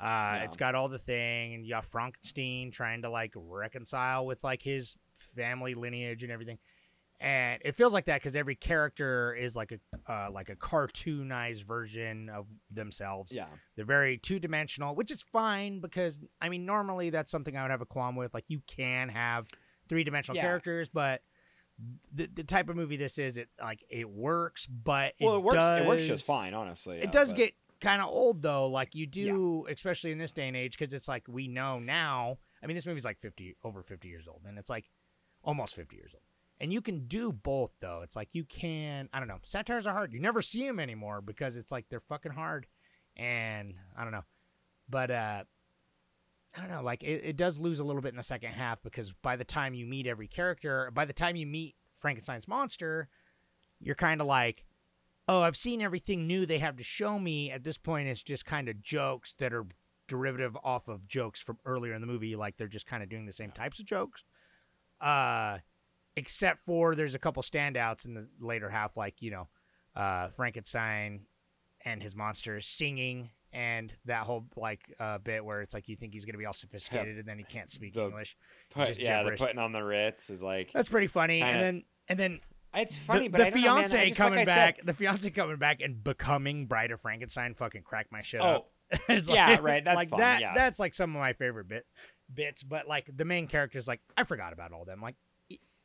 Uh, It's got all the thing, you got Frankenstein trying to like reconcile with like his family lineage and everything. And it feels like that because every character is like a uh, like a cartoonized version of themselves. Yeah. They're very two dimensional, which is fine because I mean normally that's something I would have a qualm with. Like you can have three dimensional Yeah. characters, but the the type of movie this is, it like it works, but Well, it, works it works just fine, honestly. It yeah, does but- get kind of old though. Like you do, especially in this day and age, because it's like we know now. I mean, this movie's like fifty over fifty years old, and it's like almost fifty years old. And you can do both though. It's like you can I don't know. Satires are hard. You never see them anymore because it's like they're fucking hard. And I don't know. But uh I don't know, like it, it does lose a little bit in the second half because by the time you meet every character, by the time you meet Frankenstein's monster, you're kind of like, oh, I've seen everything new they have to show me. At this point, it's just kind of jokes that are derivative off of jokes from earlier in the movie. Like they're just kind of doing the same types of jokes. Uh, except for there's a couple standouts in the later half, like, you know, uh, Frankenstein and his monsters singing and that whole like uh, bit where it's like you think he's gonna be all sophisticated and then he can't speak The English. Put- yeah, the gibberish. putting on the Ritz is like That's pretty funny. Kinda- And then and then it's funny, the, but the I don't know, fiance just- like coming said- back, the fiance coming back and becoming Bride of Frankenstein, fucking cracked my shit Oh, up. It's yeah, right, that's like fun, that. yeah. That's like some of my favorite bit bits. But like the main characters, like I forgot about all them. Like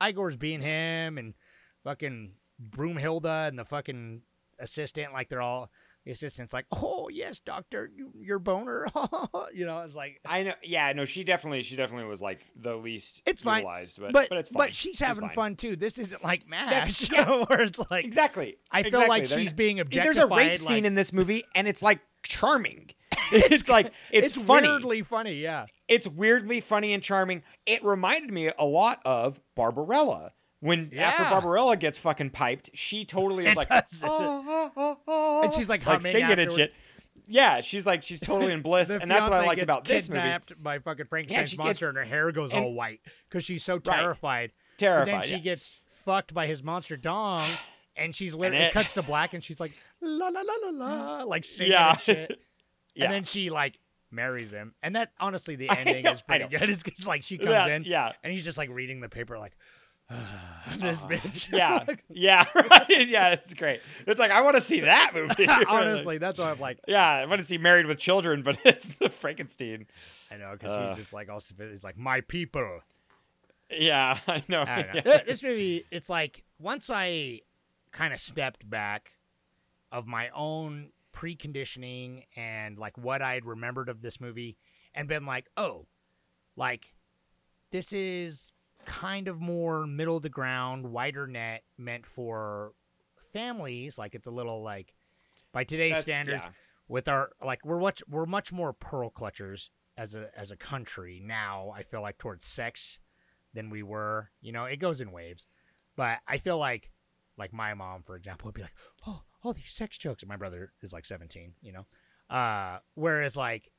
Igor's being him and fucking Broomhilda and the fucking assistant. Like they're all the assistants. Like, oh yes, doctor, your boner. you know, it's like I know. Yeah, no, she definitely, she definitely was like the least it's fine, utilized, but but but, it's fine. she's She's having fine. fun too. This isn't like Mash, yeah. where it's like Exactly. I feel exactly. like They're- she's being objectified. There's a rape scene in this movie, and it's like charming. It's, like it's, it's funny. weirdly funny. Yeah. It's weirdly funny and charming. It reminded me a lot of Barbarella. When after Barbarella gets fucking piped, she totally is It like, does. "Ah, ah, ah, ah," And she's, like, humming singing and shit. Yeah, she's like she's totally in bliss, and that's what I liked about this movie. kidnapped by fucking Frankenstein's she monster, gets- and her hair goes and- all white because she's so Right. terrified. But Terrified. then she yeah. gets fucked by his monster dong, and she's literally it- it cuts to black, and she's like la la la la la, like singing Yeah. and shit. Yeah. And then she like marries him, and that honestly the ending know, is pretty know. good. It's 'cause, like she comes Yeah, in, yeah. and he's just like reading the paper, like this bitch. yeah, yeah, right. yeah, it's great. It's like I want to see that movie. honestly, that's why I'm like, yeah, I want to see Married with Children, but it's the Frankenstein. I know because Uh. he's just like also he's like my people. Yeah, I know. I know. yeah. This movie, it's like once I kind of stepped back of my own preconditioning and like what I had remembered of this movie and been like, oh, like this is kind of more middle of the ground, wider net meant for families. Like it's a little like by today's That's- standards yeah. with our like we're much we're much more pearl clutchers as a as a country now. I feel like towards sex than we were. You know, it goes in waves, but I feel like like my mom, for example, would be like, "Oh, all these sex jokes," and my brother is like seventeen. You know, uh, whereas like,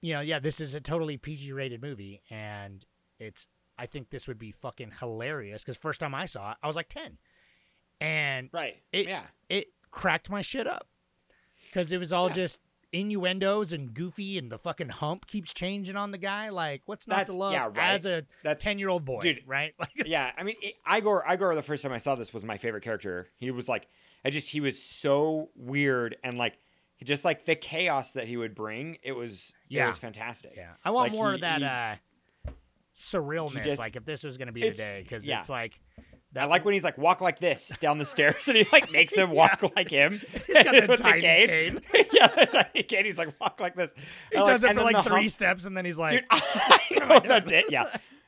you know, yeah, this is a totally PG rated movie, and it's. I think this would be fucking hilarious because first time I saw it, I was like ten, and Right. it, yeah. it cracked my shit up because it was all Yeah. just innuendos and goofy, and the fucking hump keeps changing on the guy. Like, what's not to love yeah, right. as a That's- ten year old boy, Dude, right? Like, yeah, I mean, it, Igor. Igor. The first time I saw this was my favorite character. He was like, I just he was so weird and like, just like the chaos that he would bring. It was Yeah. it was fantastic. Yeah, I want Like, more he- of that he- uh, surrealness. just- like if this was going to be the day, because yeah. it's like I like when he's like walk like this down the stairs, and he like makes him walk like him. He's got the tiny cane. yeah, the tiny cane. He's like walk like this. he I does it for like three hump- steps, and then he's like, Dude, I know that's it. Yeah,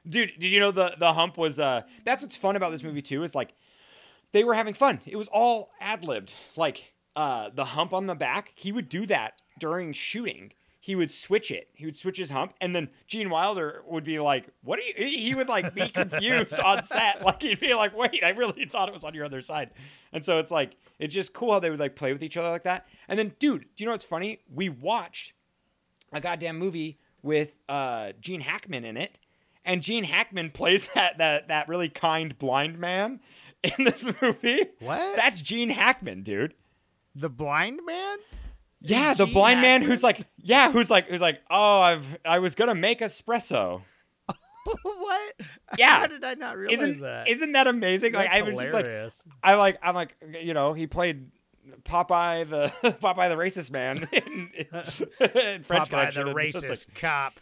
dude. Did you know the the hump was? uh That's what's fun about this movie too. Is like they were having fun. It was all ad libbed. Like uh the hump on the back, he would do that during shooting. He would switch it. He would switch his hump, and then Gene Wilder would be like, "What are you?" He would like be confused on set. Like he'd be like, "Wait, I really thought it was on your other side." And so it's like it's just cool how they would like play with each other like that. And then, dude, do you know what's funny? We watched a goddamn movie with uh, Gene Hackman in it, and Gene Hackman plays that that that really kind blind man in this movie. What? That's Gene Hackman, dude. the blind man. Yeah, the Gene blind man Hackman? who's like, yeah, who's like, who's like, oh, I've I was gonna make espresso. what? Yeah. How did I not realize Isn't that? isn't that amazing? like I was just like, hilarious. I like I'm like you know he played Popeye the Popeye the racist man in, in French Popeye Connection, the it's like- racist cop.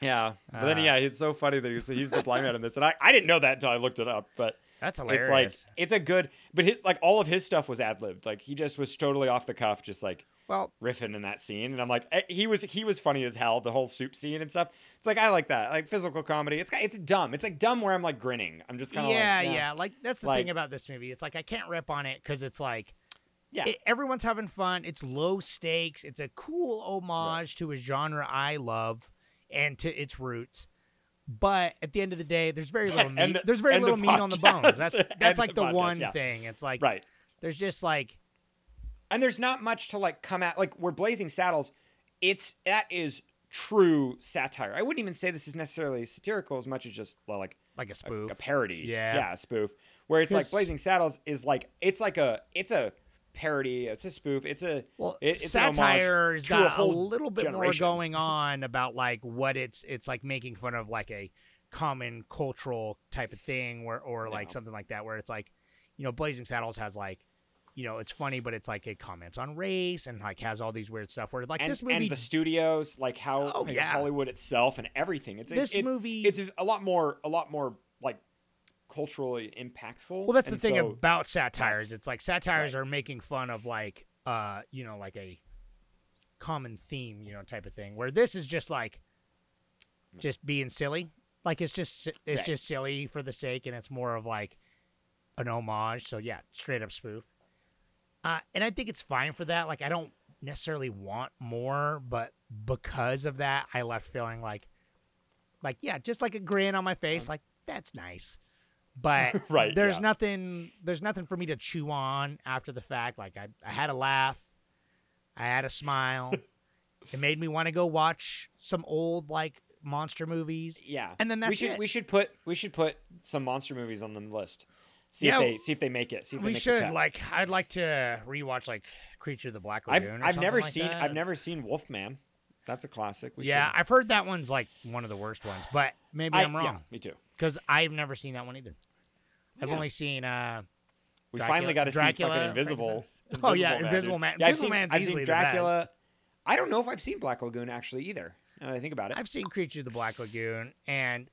Yeah, but then Uh, yeah, it's so funny that he's, he's the blind man in this, and I, I didn't know that until I looked it up. But That's hilarious. it's like it's a good, but his like all of his stuff was ad libbed. Like he just was totally off the cuff, just like Well, riffing in that scene, and I'm like, eh, he was he was funny as hell. The whole soup scene and stuff. It's like I like that, like physical comedy. It's it's dumb. It's like dumb where I'm like grinning. I'm just kind of yeah, like, yeah, Like that's the Like- thing about this movie. It's like I can't rip on it because it's like yeah. it- everyone's having fun. It's low stakes. It's a cool homage to a genre I love and to its roots. But at the end of the day, there's very little meat. the- there's very end the little meat on the bones. That's that's like the, podcast, one yeah. thing. It's like right. there's just like and there's not much to like come at like we're blazing saddles it's that is true satire i wouldn't even say this is necessarily satirical as much as just well, like like a a, spoof. a parody Yeah. yeah a spoof where it's like blazing saddles is like it's like a it's a parody it's a spoof it's a Well, it- it's satire's to a got a, little bit generation. more going on about like what it's it's like making fun of like a common cultural type of thing where or like something like that where it's like you know Blazing Saddles has like you know it's funny but it's like it comments on race and like has all these weird stuff where like and, this movie and the studios like how Oh, like, yeah. hollywood itself and everything it's This it- movie- it's a lot more a lot more like culturally impactful. Well that's the thing so- about satires. it's like satires are making fun of like uh you know like a common theme you know type of thing where this is just like just being silly. Like it's just it's Right. just silly for the sake and it's more of like an homage. So yeah straight up spoof. Uh and i think it's fine for that. Like i don't necessarily want more but because of that i left feeling like like yeah just like a grin on my face like that's nice but Right, there's yeah. nothing there's nothing for me to chew on after the fact like i, I had a laugh i had a smile it made me want to go watch some old like monster movies Yeah, And then we that's should it. we should put we should put some monster movies on the list. See Yeah, if they see if they make it. See if they we should like i'd like to rewatch like creature of the black I've lagoon or I've something never like seen that. I've never seen Wolfman. That's a classic. We yeah should- i've heard that one's like one of the worst ones but maybe I, i'm yeah, wrong me too. because i've never seen that one either i've Yeah. only seen uh We Dracula- finally got to see Dracula, fucking Invisible. Oh, yeah, dude. Invisible Man. Yeah, I've Invisible seen, Man's I've easily seen the best. Dracula. I don't know if I've seen Black Lagoon actually either. Now that I think about it. i've seen creature of the black lagoon and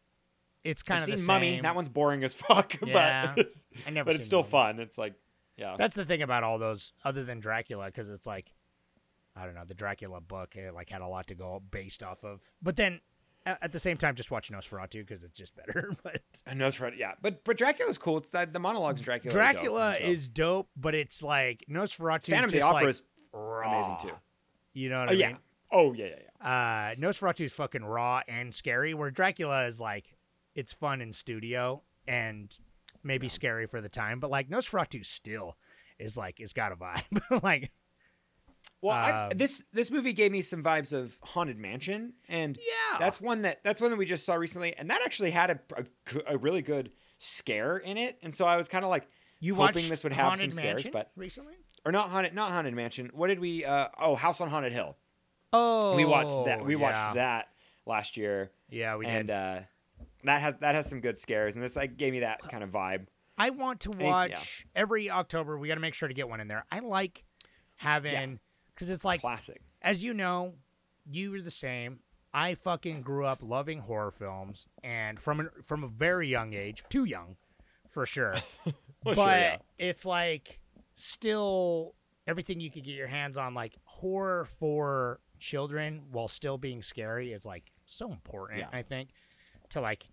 it's kind I've of seen the Mummy. same That one's boring as fuck. Yeah, but I never but it's still Mummy. fun. It's like yeah. That's the thing about all those, other than Dracula, because it's like, I don't know, the Dracula book it, like had a lot to go based off of. But then, at the same time, just watch Nosferatu because it's just better. but know. Yeah, but but Dracula's cool. It's the, the monologues in Dracula. are dope, Dracula is dope, but it's like Nosferatu. Phantom of is the Opera like, is amazing too. You know what Oh I yeah. mean? Oh yeah, yeah, yeah. Uh, Nosferatu is fucking raw and scary, where Dracula is like, it's fun in studio and maybe scary for the time, but like Nosferatu still is like, it's got a vibe. like, Well, I, Um, this this movie gave me some vibes of Haunted Mansion, and Yeah. that's one that that's one that we just saw recently, and that actually had a a, a really good scare in it, and so I was kind of like you hoping this would have Haunted some scares, but recently? or not haunted not haunted mansion. What did we? Uh, oh, House on Haunted Hill. Oh, we watched that. We yeah. watched that last year, Yeah, we and did. uh, that has that has some good scares, and this like gave me that kind of vibe. I want to I- yeah. watch every October. We got to make sure to get one in there. I like having because it's like Classic. as you know, you were the same. I fucking grew up loving horror films, and from an, from a very young age, too young, for sure. Well, but sure, yeah. it's like still everything you could get your hands on, like horror for children, while still being scary, is like so important. Yeah. I think to like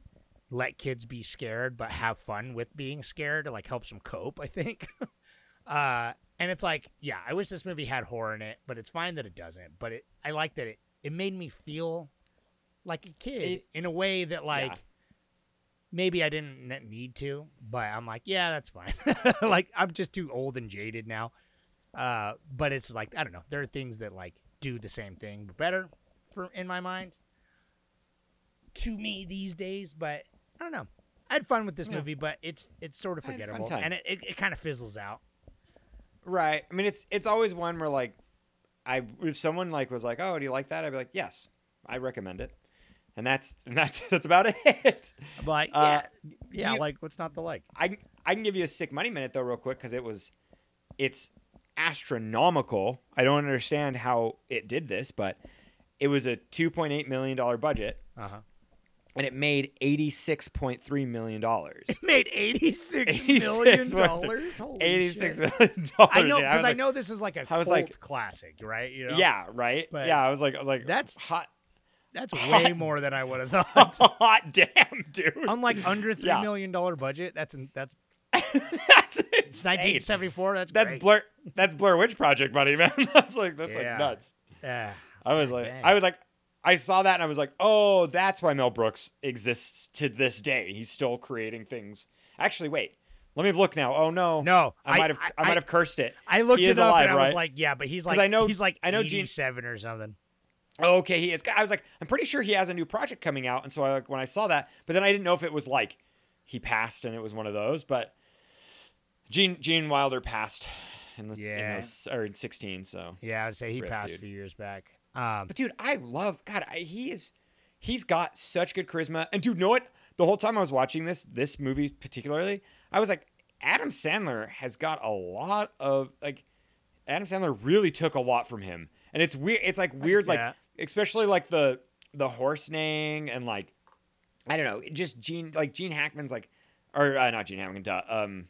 let kids be scared, but have fun with being scared. to like helps them cope. I think. uh, and it's like, yeah, I wish this movie had horror in it, but it's fine that it doesn't. But it, I like that it, it made me feel like a kid It- in a way that like Yeah. maybe I didn't need to, but I'm like, yeah, that's fine. like I'm just too old and jaded now. Uh, but it's like I don't know. There are things that like do the same thing but better for in my mind to me these days. But I don't know. I had fun with this Yeah. movie, but it's it's sort of I had a fun forgettable, and it, it, it kind of fizzles out. Right. I mean, it's it's always one where like, I if someone like was like, "Oh, do you like that?" I'd be like, "Yes, I recommend it," and that's and that's that's about it. I'm like, Uh, yeah, yeah, you- like what's not the like? I I can give you a sick money minute though, real quick, because it was, it's astronomical. I don't understand how it did this, but it was a two point eight million dollar budget. Uh huh. And it made eighty-six point three million dollars. It Made 86 million was- dollars. Holy Eighty-six shit. million dollars. I know because was I, like- know this is like a I was like- classic, right? You know? Yeah, right. But yeah, I was like, I was like, that's- hot, that's Hot- way more than I would have thought. hot damn, dude. Unlike under three Yeah. million dollar budget, that's that's that's insane. nineteen seventy four. That's That's great. Blair. That's Blair Witch Project money, man. that's like that's Yeah. like nuts. Yeah. I was like, dang. I was like, I saw that and I was like, oh, that's why Mel Brooks exists to this day. He's still creating things. Actually, wait, let me look now. Oh no, No, I, I- might have, I, I- might have cursed it. I looked it up alive, and I right? was like, yeah, but he's like, I know- he's like, I know Gene- seven or something. Oh, okay, he is. I was like, I'm pretty sure he has a new project coming out, and so I, like when I saw that, but then I didn't know if it was like he passed and it was one of those. But Gene Gene Wilder passed in the Yeah. in those, or in 16. So, Yeah, I would say he passed dude. a few years back. Um, but dude, I love God. I, he is he's got such good charisma, and dude, know what? The whole time I was watching this this movie particularly, I was like, Adam Sandler has got a lot of like. Adam Sandler really took a lot from him, and it's weird. It's like weird, like that. especially like the the horse neighing and like I don't know, just Gene like Gene Hackman's like or uh, not Gene Hackman, duh, um,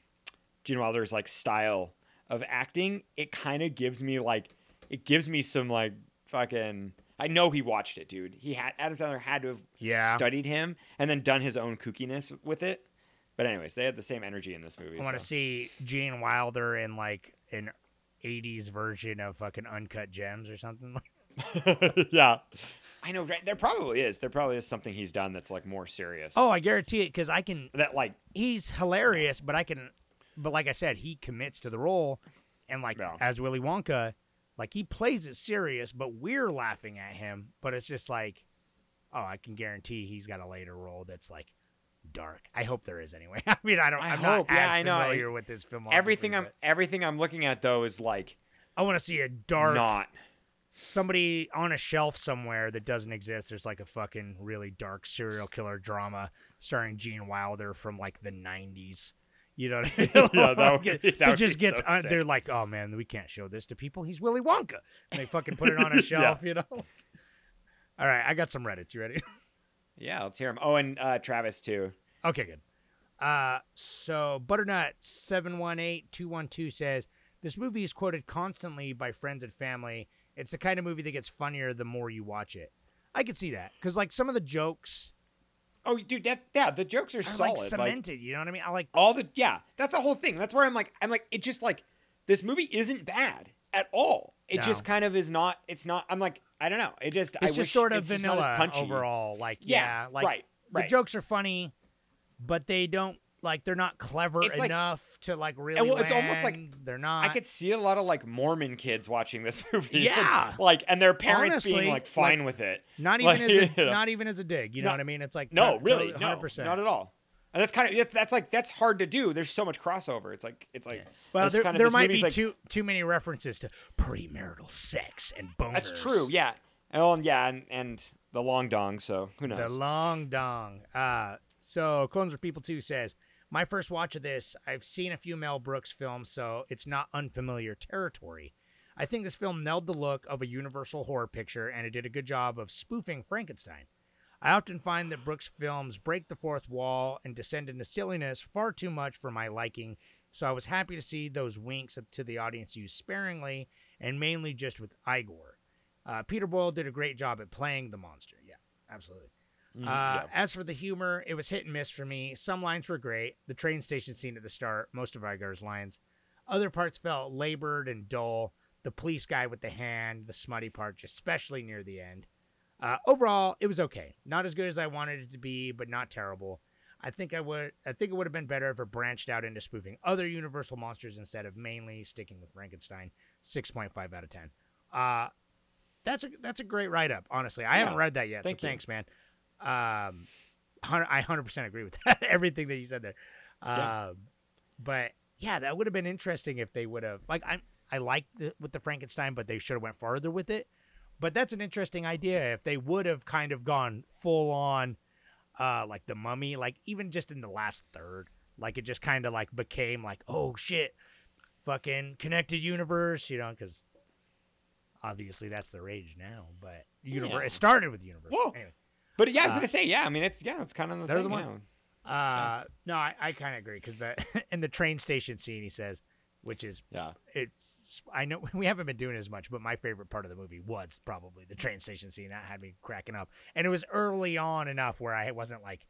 Gene Wilder's like style of acting. It kind of gives me like it gives me some like fucking. I know he watched it, dude. He had Adam Sandler had to have Yeah. studied him and then done his own kookiness with it. But anyways, they had the same energy in this movie. I want to so. see Gene Wilder in like an '80s version of fucking Uncut Gems or something. yeah, I know. Right? There probably is. There probably is something he's done that's like more serious. oh, I guarantee it because I can. that like He's hilarious, but I can. But like I said, he commits to the role, and like Yeah. as Willy Wonka, like he plays it serious, but we're laughing at him. But it's just like, oh, I can guarantee he's got a later role that's like dark. I hope there is anyway. I mean, I don't. I I'm hope, not yeah, as I know. familiar with this film. everything I'm everything I'm looking at though is like I want to see a dark not. somebody on a shelf somewhere that doesn't exist. There's like a fucking really dark serial killer drama starring Gene Wilder from like the '90s. You know what I mean? Yeah, that would It- that it just gets. so they're like, oh man, we can't show this to people. He's Willy Wonka. And they fucking put it on a shelf. You know. All right, I got some Reddit. You ready? Yeah, let's hear him. Oh, and uh, Travis too. Okay, good. Uh, so Butternut seven one eight two one two says this movie is quoted constantly by friends and family. It's the kind of movie that gets funnier the more you watch it. I could see that because like some of the jokes Oh, dude, that yeah, the jokes are, are solid. like cemented. you know what I mean? I like. all the yeah, that's the whole thing. That's where I'm like, I'm like, it just like this movie isn't bad at all. It No. just kind of is not. It's not. I'm like, I don't know. It just. I It's just wish sort of just vanilla overall. Like Yeah, yeah, like right, the jokes are funny, but they don't like they're not clever It's like- enough to like really. well, it's almost like- they're not. I could see a lot of like Mormon kids watching this movie. Yeah. like, and their parents Honestly, being like fine like, with it. not even Like, as a, you know. not even as a dig. You know what I mean? It's like No, really, no, 100%. not at all. And that's kind of that's like that's hard to do. There's so much crossover. It's like it's like Well, there, kind of, there might be like, too too many references to premarital sex and boners. That's true. Yeah. Oh, yeah, and and the long dong. So who knows? The long dong. Uh, so Clones for People Too says, my first watch of this, I've seen a few Mel Brooks films, so it's not unfamiliar territory. I think this film nailed the look of a universal horror picture, and it did a good job of spoofing Frankenstein. I often find that Brooks films break the fourth wall and descend into silliness far too much for my liking, so I was happy to see those winks to the audience used sparingly and mainly just with Igor. Uh, Peter Boyle did a great job at playing the monster. Yeah, absolutely. Uh, As for the humor, it was hit and miss for me. Some lines were great. The train station scene at the start, most of Igor's lines. Other parts felt labored and dull. The police guy with the hand, the smutty part, especially near the end. Uh, overall, it was okay. Not as good as I wanted it to be, but not terrible. I think I would. I think it would have been better if it branched out into spoofing other Universal monsters instead of mainly sticking with Frankenstein. Six point five out of ten. Uh, that's a that's a great write up. Honestly, I haven't read that yet. Thank so you. thanks, man. Um, I hundred percent agree with that. Everything that you said there. Yeah. Um, but yeah, that would have been interesting if they would have like I I like the, with the Frankenstein, but they should have went farther with it. But that's an interesting idea if they would have kind of gone full on, uh, like the Mummy, like even just in the last third, like it just kind of like became like oh shit, fucking connected universe, you know, because obviously that's the rage now. But universe, Yeah. it started with the universe. Whoa. Anyway. But yeah, I was gonna say, yeah. I mean, it's yeah, it's kind of the They're thing. the ones. yeah. Uh, no, I, I kind of agree because the in the train station scene he says, which is Yeah. it's I know we haven't been doing as much, but my favorite part of the movie was probably the train station scene. That had me cracking up, and it was early on enough where I wasn't like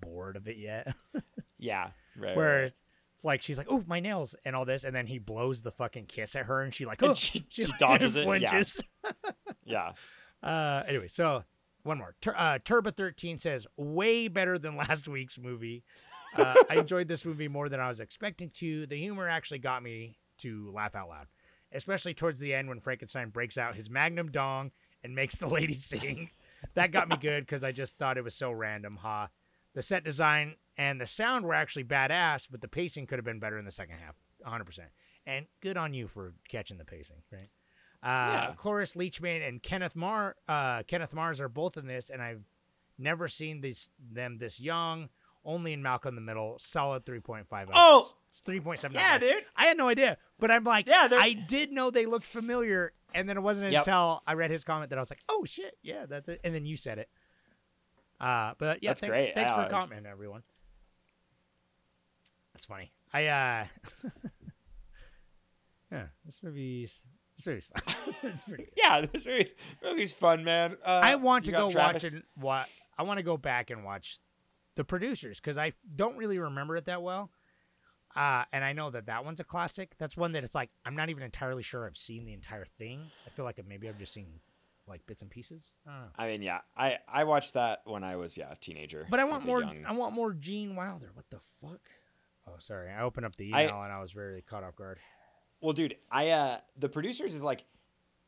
bored of it yet. Yeah. Right. where right. it's like she's like, "Oh, my nails," and all this, and then he blows the fucking kiss at her, and she like, And "Oh," she- she dodges it, yeah. flinches. Yeah. Uh, anyway, so one more. Tur- uh, Turba thirteen says way better than last week's movie. Uh, I enjoyed this movie more than I was expecting to. The humor actually got me to laugh out loud, especially towards the end when Frankenstein breaks out his magnum dong and makes the lady sing. that got me good because I just thought it was so random. Ha. The set design and the sound were actually badass, but the pacing could have been better in the second half, 100%. And good on you for catching the pacing, right? Uh, Yeah. Cloris Leachman and Kenneth Mar uh, Kenneth Mars are both in this, and I've never seen these them this young. Only in Malcolm in the Middle, solid three point five. Oh! it's three point seven. Yeah, dude. I had no idea, but I'm like, Yeah, I did know they looked familiar, and then it wasn't Yep. until I read his comment that I was like, oh shit, yeah, that's it. And then you said it. Uh, but yeah, That's thank- great. Thanks for Yeah. commenting, everyone. That's funny. I uh, yeah, this movie's this movie's fun. it's pretty good. Yeah. This movie's, movie's fun, man. Uh, I want to go watch it. What I want to go back and watch the producers because I don't really remember it that well. Uh, and I know that that one's a classic. That's one that it's like I'm not even entirely sure I've seen the entire thing. I feel like maybe I've just seen like bits and pieces. I. I mean, yeah. I I watched that when I was yeah a teenager. But I want more. young- I want more Gene Wilder. What the fuck? Oh, sorry. I opened up the I- email and I was very caught off guard. Well, dude, I uh the producers is like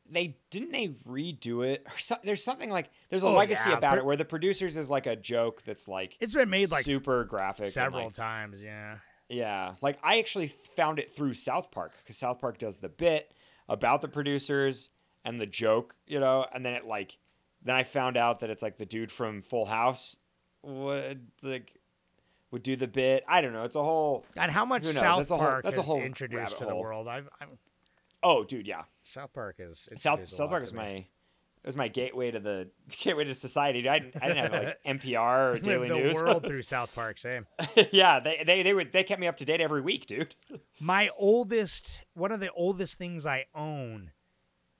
they didn't they redo it or so, there's something like there's a Oh, legacy yeah, about pro- it where the producers is like a joke that's like It's been made like super graphic several like, times. Yeah. yeah like i actually found it through south park because south park does the bit about the producers and the joke you know and then it like then i found out that it's like the dude from full house would like would do the bit i don't know it's a whole And how much Who knows? South That's a whole- Park that's a has whole introduced to the world? I've, I'm, oh dude yeah South Park is South South Park to was me. my it was my gateway to the gateway to society. I didn't, I didn't have like NPR or Daily the News. world through South Park. Same. yeah, they they they would they kept me up to date every week, dude. My oldest, one of the oldest things I own,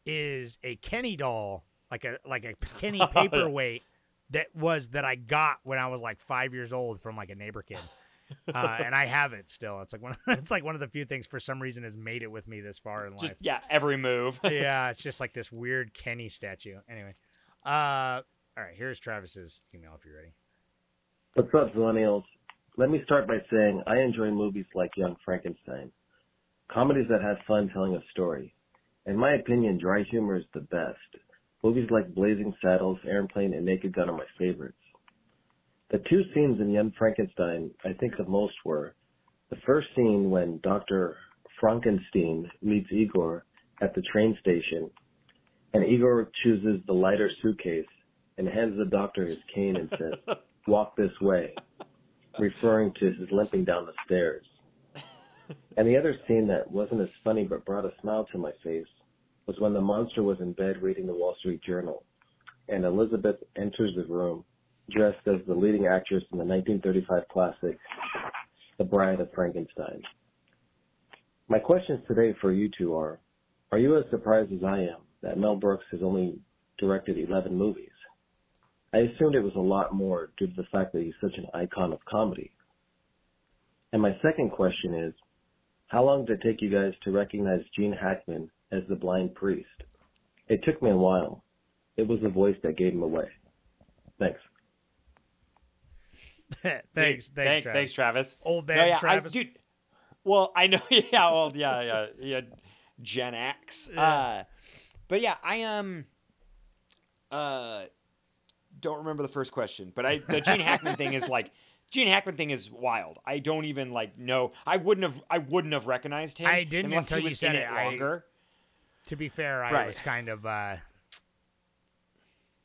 is a Kenny doll, like a like a Kenny oh, paperweight that was that I got when I was like five years old from like a neighbor kid, uh, and I have it still. It's like one. It's like one of the few things for some reason has made it with me this far in Just life. yeah, every move. yeah, it's just like this weird Kenny statue. Anyway, uh, all right. Here's Travis's email if you're ready. What's up, Millennials? Let me start by saying I enjoy movies like Young Frankenstein, comedies that have fun telling a story. In my opinion, dry humor is the best. Movies like Blazing Saddles, Airplane, and Naked Gun are my favorites. The two scenes in Young Frankenstein I think the most were the first scene when Dr. Frankenstein meets Igor at the train station, and Igor chooses the lighter suitcase and hands the doctor his cane and says, walk this way, referring to his limping down the stairs. And the other scene that wasn't as funny but brought a smile to my face was when the monster was in bed reading the Wall Street Journal, and Elizabeth enters the room dressed as the leading actress in the 1935 classic, The Bride of Frankenstein. My questions today for you two are, are you as surprised as I am that Mel Brooks has only directed 11 movies? I assumed it was a lot more due to the fact that he's such an icon of comedy. And my second question is, how long did it take you guys to recognize Gene Hackman as the blind priest? It took me a while. It was the voice that gave him away. Thanks. thanks, Dude, thanks, thank- Travis. thanks, Travis. Old No, man yeah, I- Travis. dude. Well, I know. Yeah, old, yeah, yeah, yeah. Gen X. Uh, but yeah, I um, uh, don't remember the first question, but I the Gene Hackman thing is like. Gene Hackman thing is wild. I don't even like know. I wouldn't have. I wouldn't have recognized him. I didn't unless until he you said in it. it I- longer. To be fair, I Right. was kind of uh,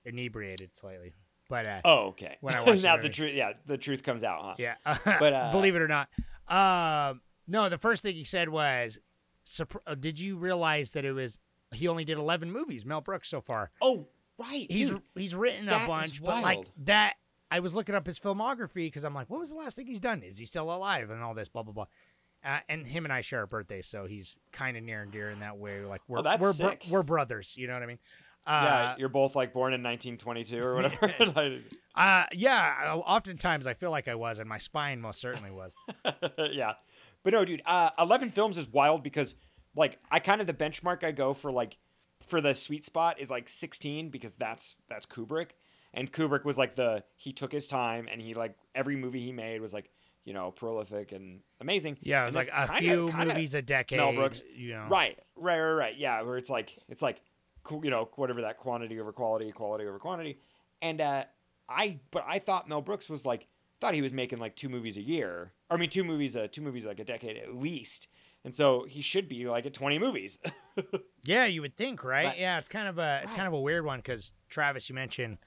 inebriated slightly, but uh, Oh, okay. When I watched the now the movie. truth, yeah, the truth comes out, huh? yeah. But, uh, believe it or not, um, no. The first thing he said was, uh, "Did you realize that it was he only did eleven movies, Mel Brooks so far?" Oh, Right. he's dude. he's written a bunch, but like that. I was looking up his filmography because I'm like, what was the last thing he's done? Is he still alive? And all this, blah blah blah. Uh, and him and I share a birthday, so he's kind of near and dear in that way. Like we're Oh, we're bro- we're brothers. You know what I mean? yeah, Uh, you're both like born in 1922 or whatever. Uh, yeah. Oftentimes I feel like I was, and my spine most certainly was. yeah, but no, dude. Uh, 11 films is wild because like I kind of the benchmark I go for like for the sweet spot is like 16 because that's that's Kubrick, and Kubrick was like the he took his time and he like every movie he made was like you know prolific and amazing. Yeah, it was And like a kinda- few kinda movies a decade. Mel Brooks, you know, Right, right, right, right. Yeah, where it's like it's like you know whatever that quantity over quality, quality over quantity, and uh, I but I thought Mel Brooks was like thought he was making like two movies a year. Or, I mean, two movies, uh, two movies like a decade at least, and so he should be like at twenty movies. Yeah, you would think, right? Right. Yeah, it's kind of a it's kind of a weird one because Travis, you mentioned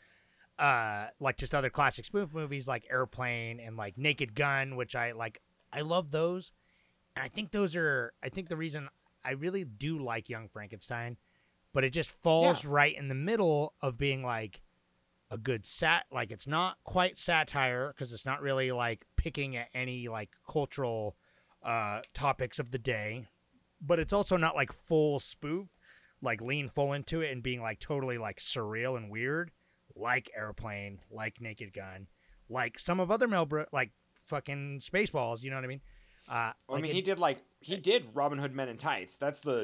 uh like just other classic spoof movies like Airplane and like Naked Gun, which I like. I love those, and I think those are. I think the reason I really do like Young Frankenstein, but it just falls right in the middle of being like a good sat. Like it's not quite satire because it's not really like picking at any like cultural uh topics of the day but it's also not like full spoof, like lean full into it and being like totally like surreal and weird, like Airplane, like Naked Gun, like some of other Mel Brooks, like fucking Spaceballs. You know what I mean? Uh, I like mean, it- he did like he did Robin Hood Men in Tights. That's the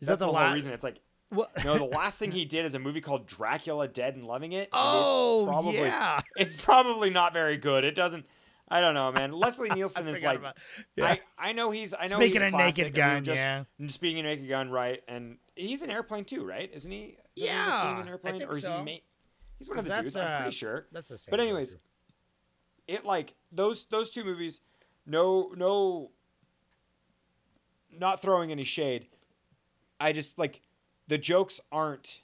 Is that's that the the, whole reason. It's like What? no, the last thing he did is a movie called Dracula Dead and Loving It. and Oh, it's probably, yeah. It's probably not very good. It doesn't. I don't know, man. Leslie Nielsen is like. about- yeah. I, I know he's. I know Speaking he's classic, Naked and we were Gun, just- yeah. Speaking of Naked Gun, right? And he's an airplane too, right? Isn't he? Isn't he Yeah, in I airplane, or is so. he? Ma- he's one of the dudes. I'm uh, pretty sure. that's the same But anyways, it like those those two movies. No, no. Not throwing any shade. I just like the jokes aren't.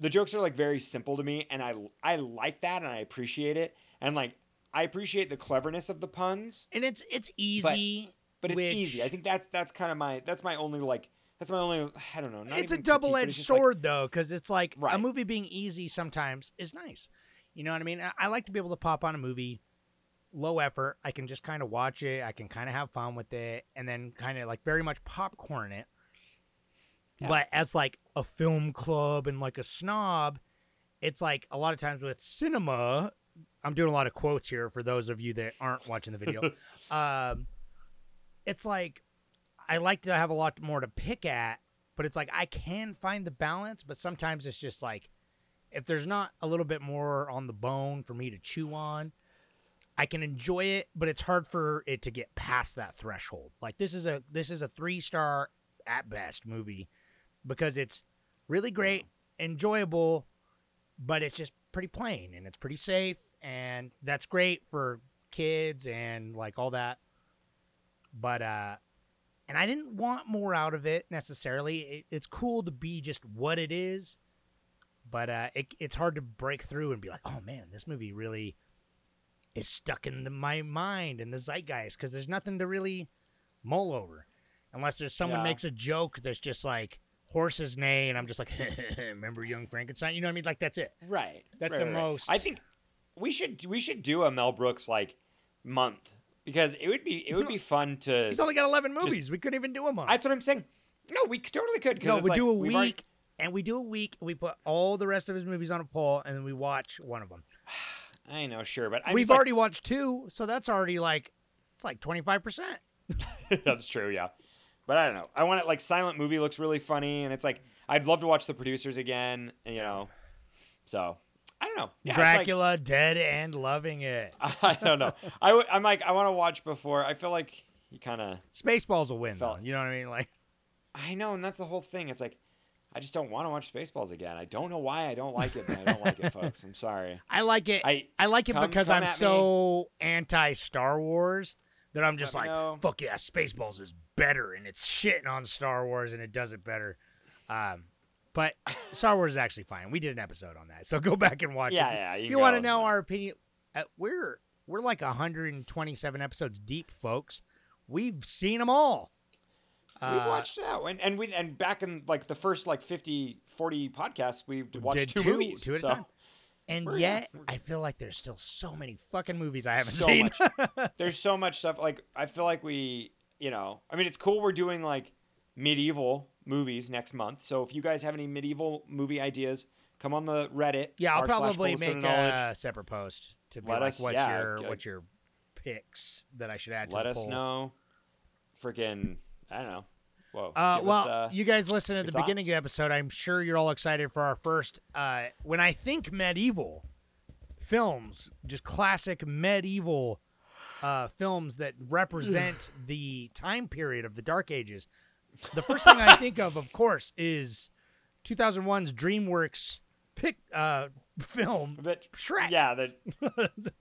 The jokes are like very simple to me, and I I like that, and I appreciate it, and like I appreciate the cleverness of the puns. and it's it's easy, but it's which- easy. I think that's that's kind of my that's my only like that's my only I don't know. Not it's a double edged just, like- sword though, because it's like a movie being easy sometimes is nice. You know what I mean? I, I like to be able to pop on a movie, low effort. I can just kind of watch it. I can kind of have fun with it, and then kind of like very much popcorn it. But as like a film club and like a snob, it's like a lot of times with cinema. I'm doing a lot of quotes here for those of you that aren't watching the video. um, it's like I like to have a lot more to pick at, but it's like I can find the balance, but sometimes it's just like if there's not a little bit more on the bone for me to chew on, I can enjoy it, but it's hard for it to get past that threshold. Like this is a this is a 3-star at best movie because it's really great, enjoyable, but it's just pretty plain and it's pretty safe and that's great for kids and like all that. But uh and I didn't want more out of it necessarily. It, it's cool to be just what it is, but uh, it, it's hard to break through and be like, oh man, this movie really is stuck in the, my mind and the zeitgeist because there's nothing to really mull over, unless there's someone Yeah. makes a joke that's just like horses neigh, and I'm just like, remember Young Frankenstein? You know what I mean? Like that's it. Right. That's right, the right, most- I think we should we should do a Mel Brooks like month because it would be it would be fun to. He's only got 11 just- movies. we couldn't even do them on. That's what I'm saying. No, we totally could. No, we like, do a week, already- and we do a week. And we put all the rest of his movies on a poll, and then we watch one of them. I know, sure, but I'm We've just like- already watched two, so that's already like it's like twenty five percent. That's true, yeah. But I don't know. I want it like silent movie looks really funny, and it's like I'd love to watch the producers again. You know, so I don't know. Yeah, it's like- Dracula, dead and loving it. I don't know. I w- I'm like I want to watch before. I feel like he kind of. Spaceballs will win, Felt- though. You know what I mean? Like, I know, and that's the whole thing. It's like I just don't want to watch Spaceballs again. I don't know why I don't like it, but I don't like it, folks. I'm sorry. I like it. I- I, like it come- because come I'm me. so anti Star Wars that I'm just like, know. fuck yeah, Spaceballs is better, and it's shitting on Star Wars, and it does it better. Um, but Star Wars is actually fine. We did an episode on that, so go back and watch Yeah, it. yeah, you If you want to know our opinion, uh, we're we're like 127 episodes deep, folks. We've seen them all. We've Uh, watched that, and and we and back in like the first like 50 forty podcasts, we watched two, two, movies. two at so a time. And We're- yet, I feel like there's still so many fucking movies I haven't so seen. much. There's so much stuff. Like I feel like we, you know, I mean, it's cool. We're doing like medieval movies next month. So if you guys have any medieval movie ideas, come on the Reddit. yeah, I'll probably make a separate post to be Let like, us- what's yeah, your g- what's your picks that I should add to Let the us poll. know. Freaking, I don't know. Whoa. Uh, well, us, uh, you guys listen at the beginning of the episode. I'm sure you're all excited for our first. Uh, when I think medieval films, just classic medieval uh, films that represent the time period of the Dark Ages, the first thing I think of, of course, is 2001's DreamWorks pick uh, film But Shrek. Yeah, the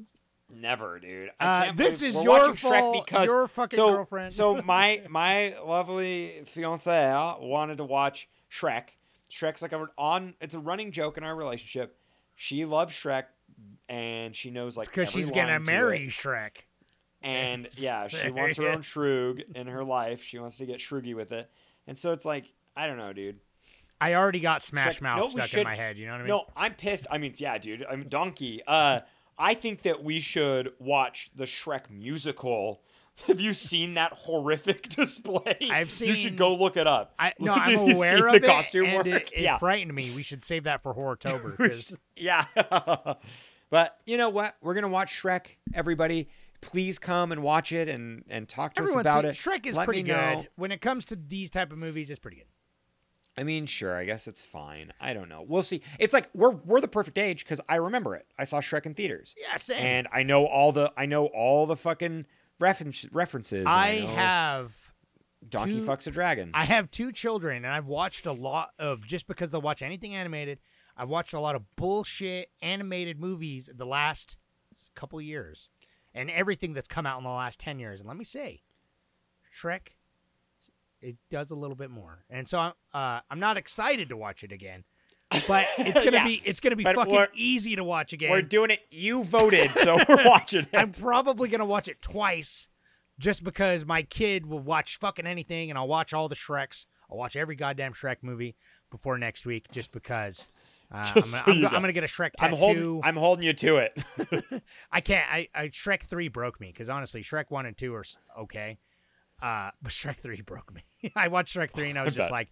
never, dude. Uh, this believe- is your fault, because your fucking so, girlfriend. So my my lovely fiance wanted to watch Shrek. Shrek's like a on. It's a running joke in our relationship. She loves Shrek, and she knows like because she's gonna to marry. Shrek. And yeah, she there wants her own. Shrug in her life. She wants to get Shroogy with it. And so it's like I don't know, dude. I already got Smash Shrek- Mouth no, stuck in my head. You know what I mean? No, I'm pissed. I mean, yeah, dude. I'm donkey. Uh, I think that we should watch the Shrek musical. Have you seen that horrific display? I've seen. You should go look it up. I, no, I'm aware of the it, costume and work. it, it yeah, frightened me. We should save that for Horrortober yeah. but you know what? We're gonna watch Shrek. Everybody, please come and watch it and and talk to us about it. Shrek is Let pretty me know. good when it comes to these type of movies. It's pretty good. I mean, sure. I guess it's fine. I don't know. We'll see. It's like we're we're the perfect age because I remember it. I saw Shrek in theaters. Yeah, same. And I know all the I know all the fucking reference references. and I have Donkey two- fucks a dragon. I have two children, and I've watched a lot of just because they'll watch anything animated. I've watched a lot of bullshit animated movies the last couple years, and everything that's come out in the last ten years. And let me say, Shrek, it does a little bit more. And so I'm uh, I'm not excited to watch it again, but it's gonna Yeah. be it's gonna be But fucking easy to watch again. We're doing it. You voted, so we're watching it. I'm probably gonna watch it twice, just because my kid will watch fucking anything, and I'll watch all the Shreks. I'll watch every goddamn Shrek movie before next week, just because. Uh, I'm, gonna, so I'm, go- I'm gonna get a Shrek I'm holding. I'm holding you to it. I can't. I, I Shrek three broke me because honestly, Shrek one and two are okay, uh, but Shrek three broke me. I watched Shrek three and I was I just like,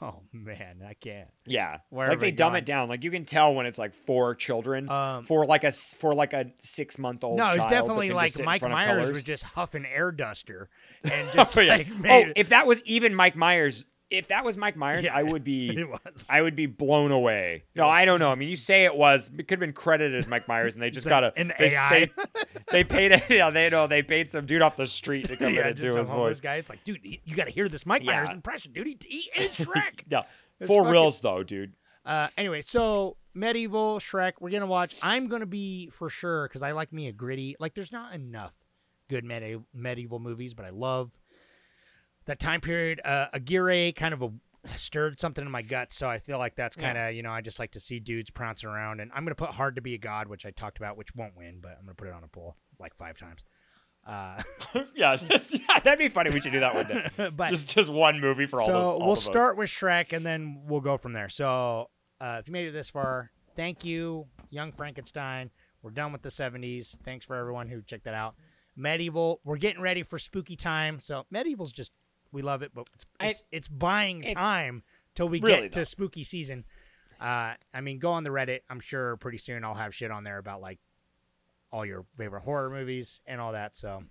oh man, I can't. Yeah, Where like they dumb gone? it down. Like you can tell when it's like for children, Um, for like a for like a six month old. No, it's definitely like Mike Myers was just huffing air duster and just oh, yeah. like made oh, if that was even Mike Myers, if that was Mike Myers, Yeah, I would be, it was. I would be blown away. No, I don't know. I mean, you say it was, it could have been credited as Mike Myers, and they just got a an they, AI? They, they paid it. Yeah, they know they paid some dude off the street to come yeah, in and do his voice. guy. It's like, dude, you got to hear this Mike Yeah. Myers impression, dude. He, he is Shrek. Yeah, It's for fucking- reals though, dude. Uh, anyway, so medieval Shrek, we're gonna watch. I'm gonna be for sure because I like me a gritty. Like, there's not enough good medi- medieval movies, but I love that time period. Uh, Aguirre kind of a stirred something in my guts, so I feel like that's kind of you know I just like to see dudes prancing around, and I'm gonna put Hard to Be a God, which I talked about, which won't win, but I'm gonna put it on a poll like five times. Uh, yeah, just, yeah, that'd be funny. We should do that one day. but just just one movie for all so the. all we'll start with Shrek and then we'll go from there. So uh, if you made it this far, thank you, Young Frankenstein. We're done with the 70s. Thanks for everyone who checked that out. Medieval, we're getting ready for spooky time. So medieval's just we love it, but it's it's, it's buying it- time till we Really, get though. to spooky season. Uh, I mean, go on the Reddit. I'm sure pretty soon I'll have shit on there about like all your favorite horror movies and all that. So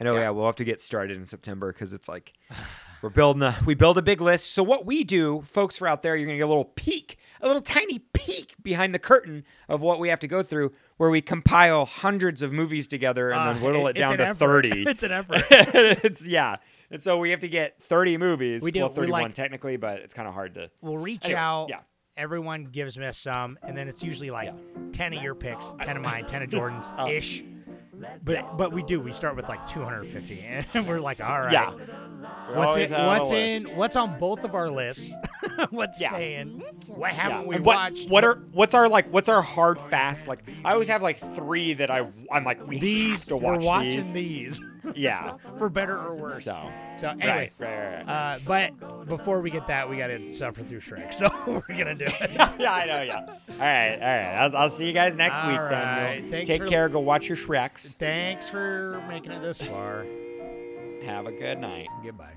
I know. Yeah. we'll have to get started in September because it's like we're building a we build a big list. So what we do, folks, for out there, you're gonna get a little peek, a little tiny peek behind the curtain of what we have to go through, where we compile hundreds of movies together and Uh, then whittle it it's down to effort. thirty. It's an effort. it's yeah. And so we have to get 30 movies. We do. Well, 31 like- technically, but it's kind of hard to. We'll reach Anyways, out. yeah. Everyone gives us some, and then it's usually like ten of your picks, ten of mine, ten of Jordan's Oh. ish. But but we do. We start with like 250, and we're like, all right. Yeah. What's in, What's in? What's on both of our lists? what's Yeah. staying? What haven't Yeah. we what, watched? What are what's our like? What's our hard fast? Like I always have like three that I I'm like we these? have to we're watching these. these. Yeah. for better or worse. So So anyway, right, right, right. Uh, but before we get that, we got to suffer through Shrek. So we're gonna do it. yeah, I know. Yeah. All right, all right. I'll, I'll see you guys next All week. right, Then You'll take for- care. Go watch your Shreks. Thanks for making it this far. Have a good night. Goodbye. Bye.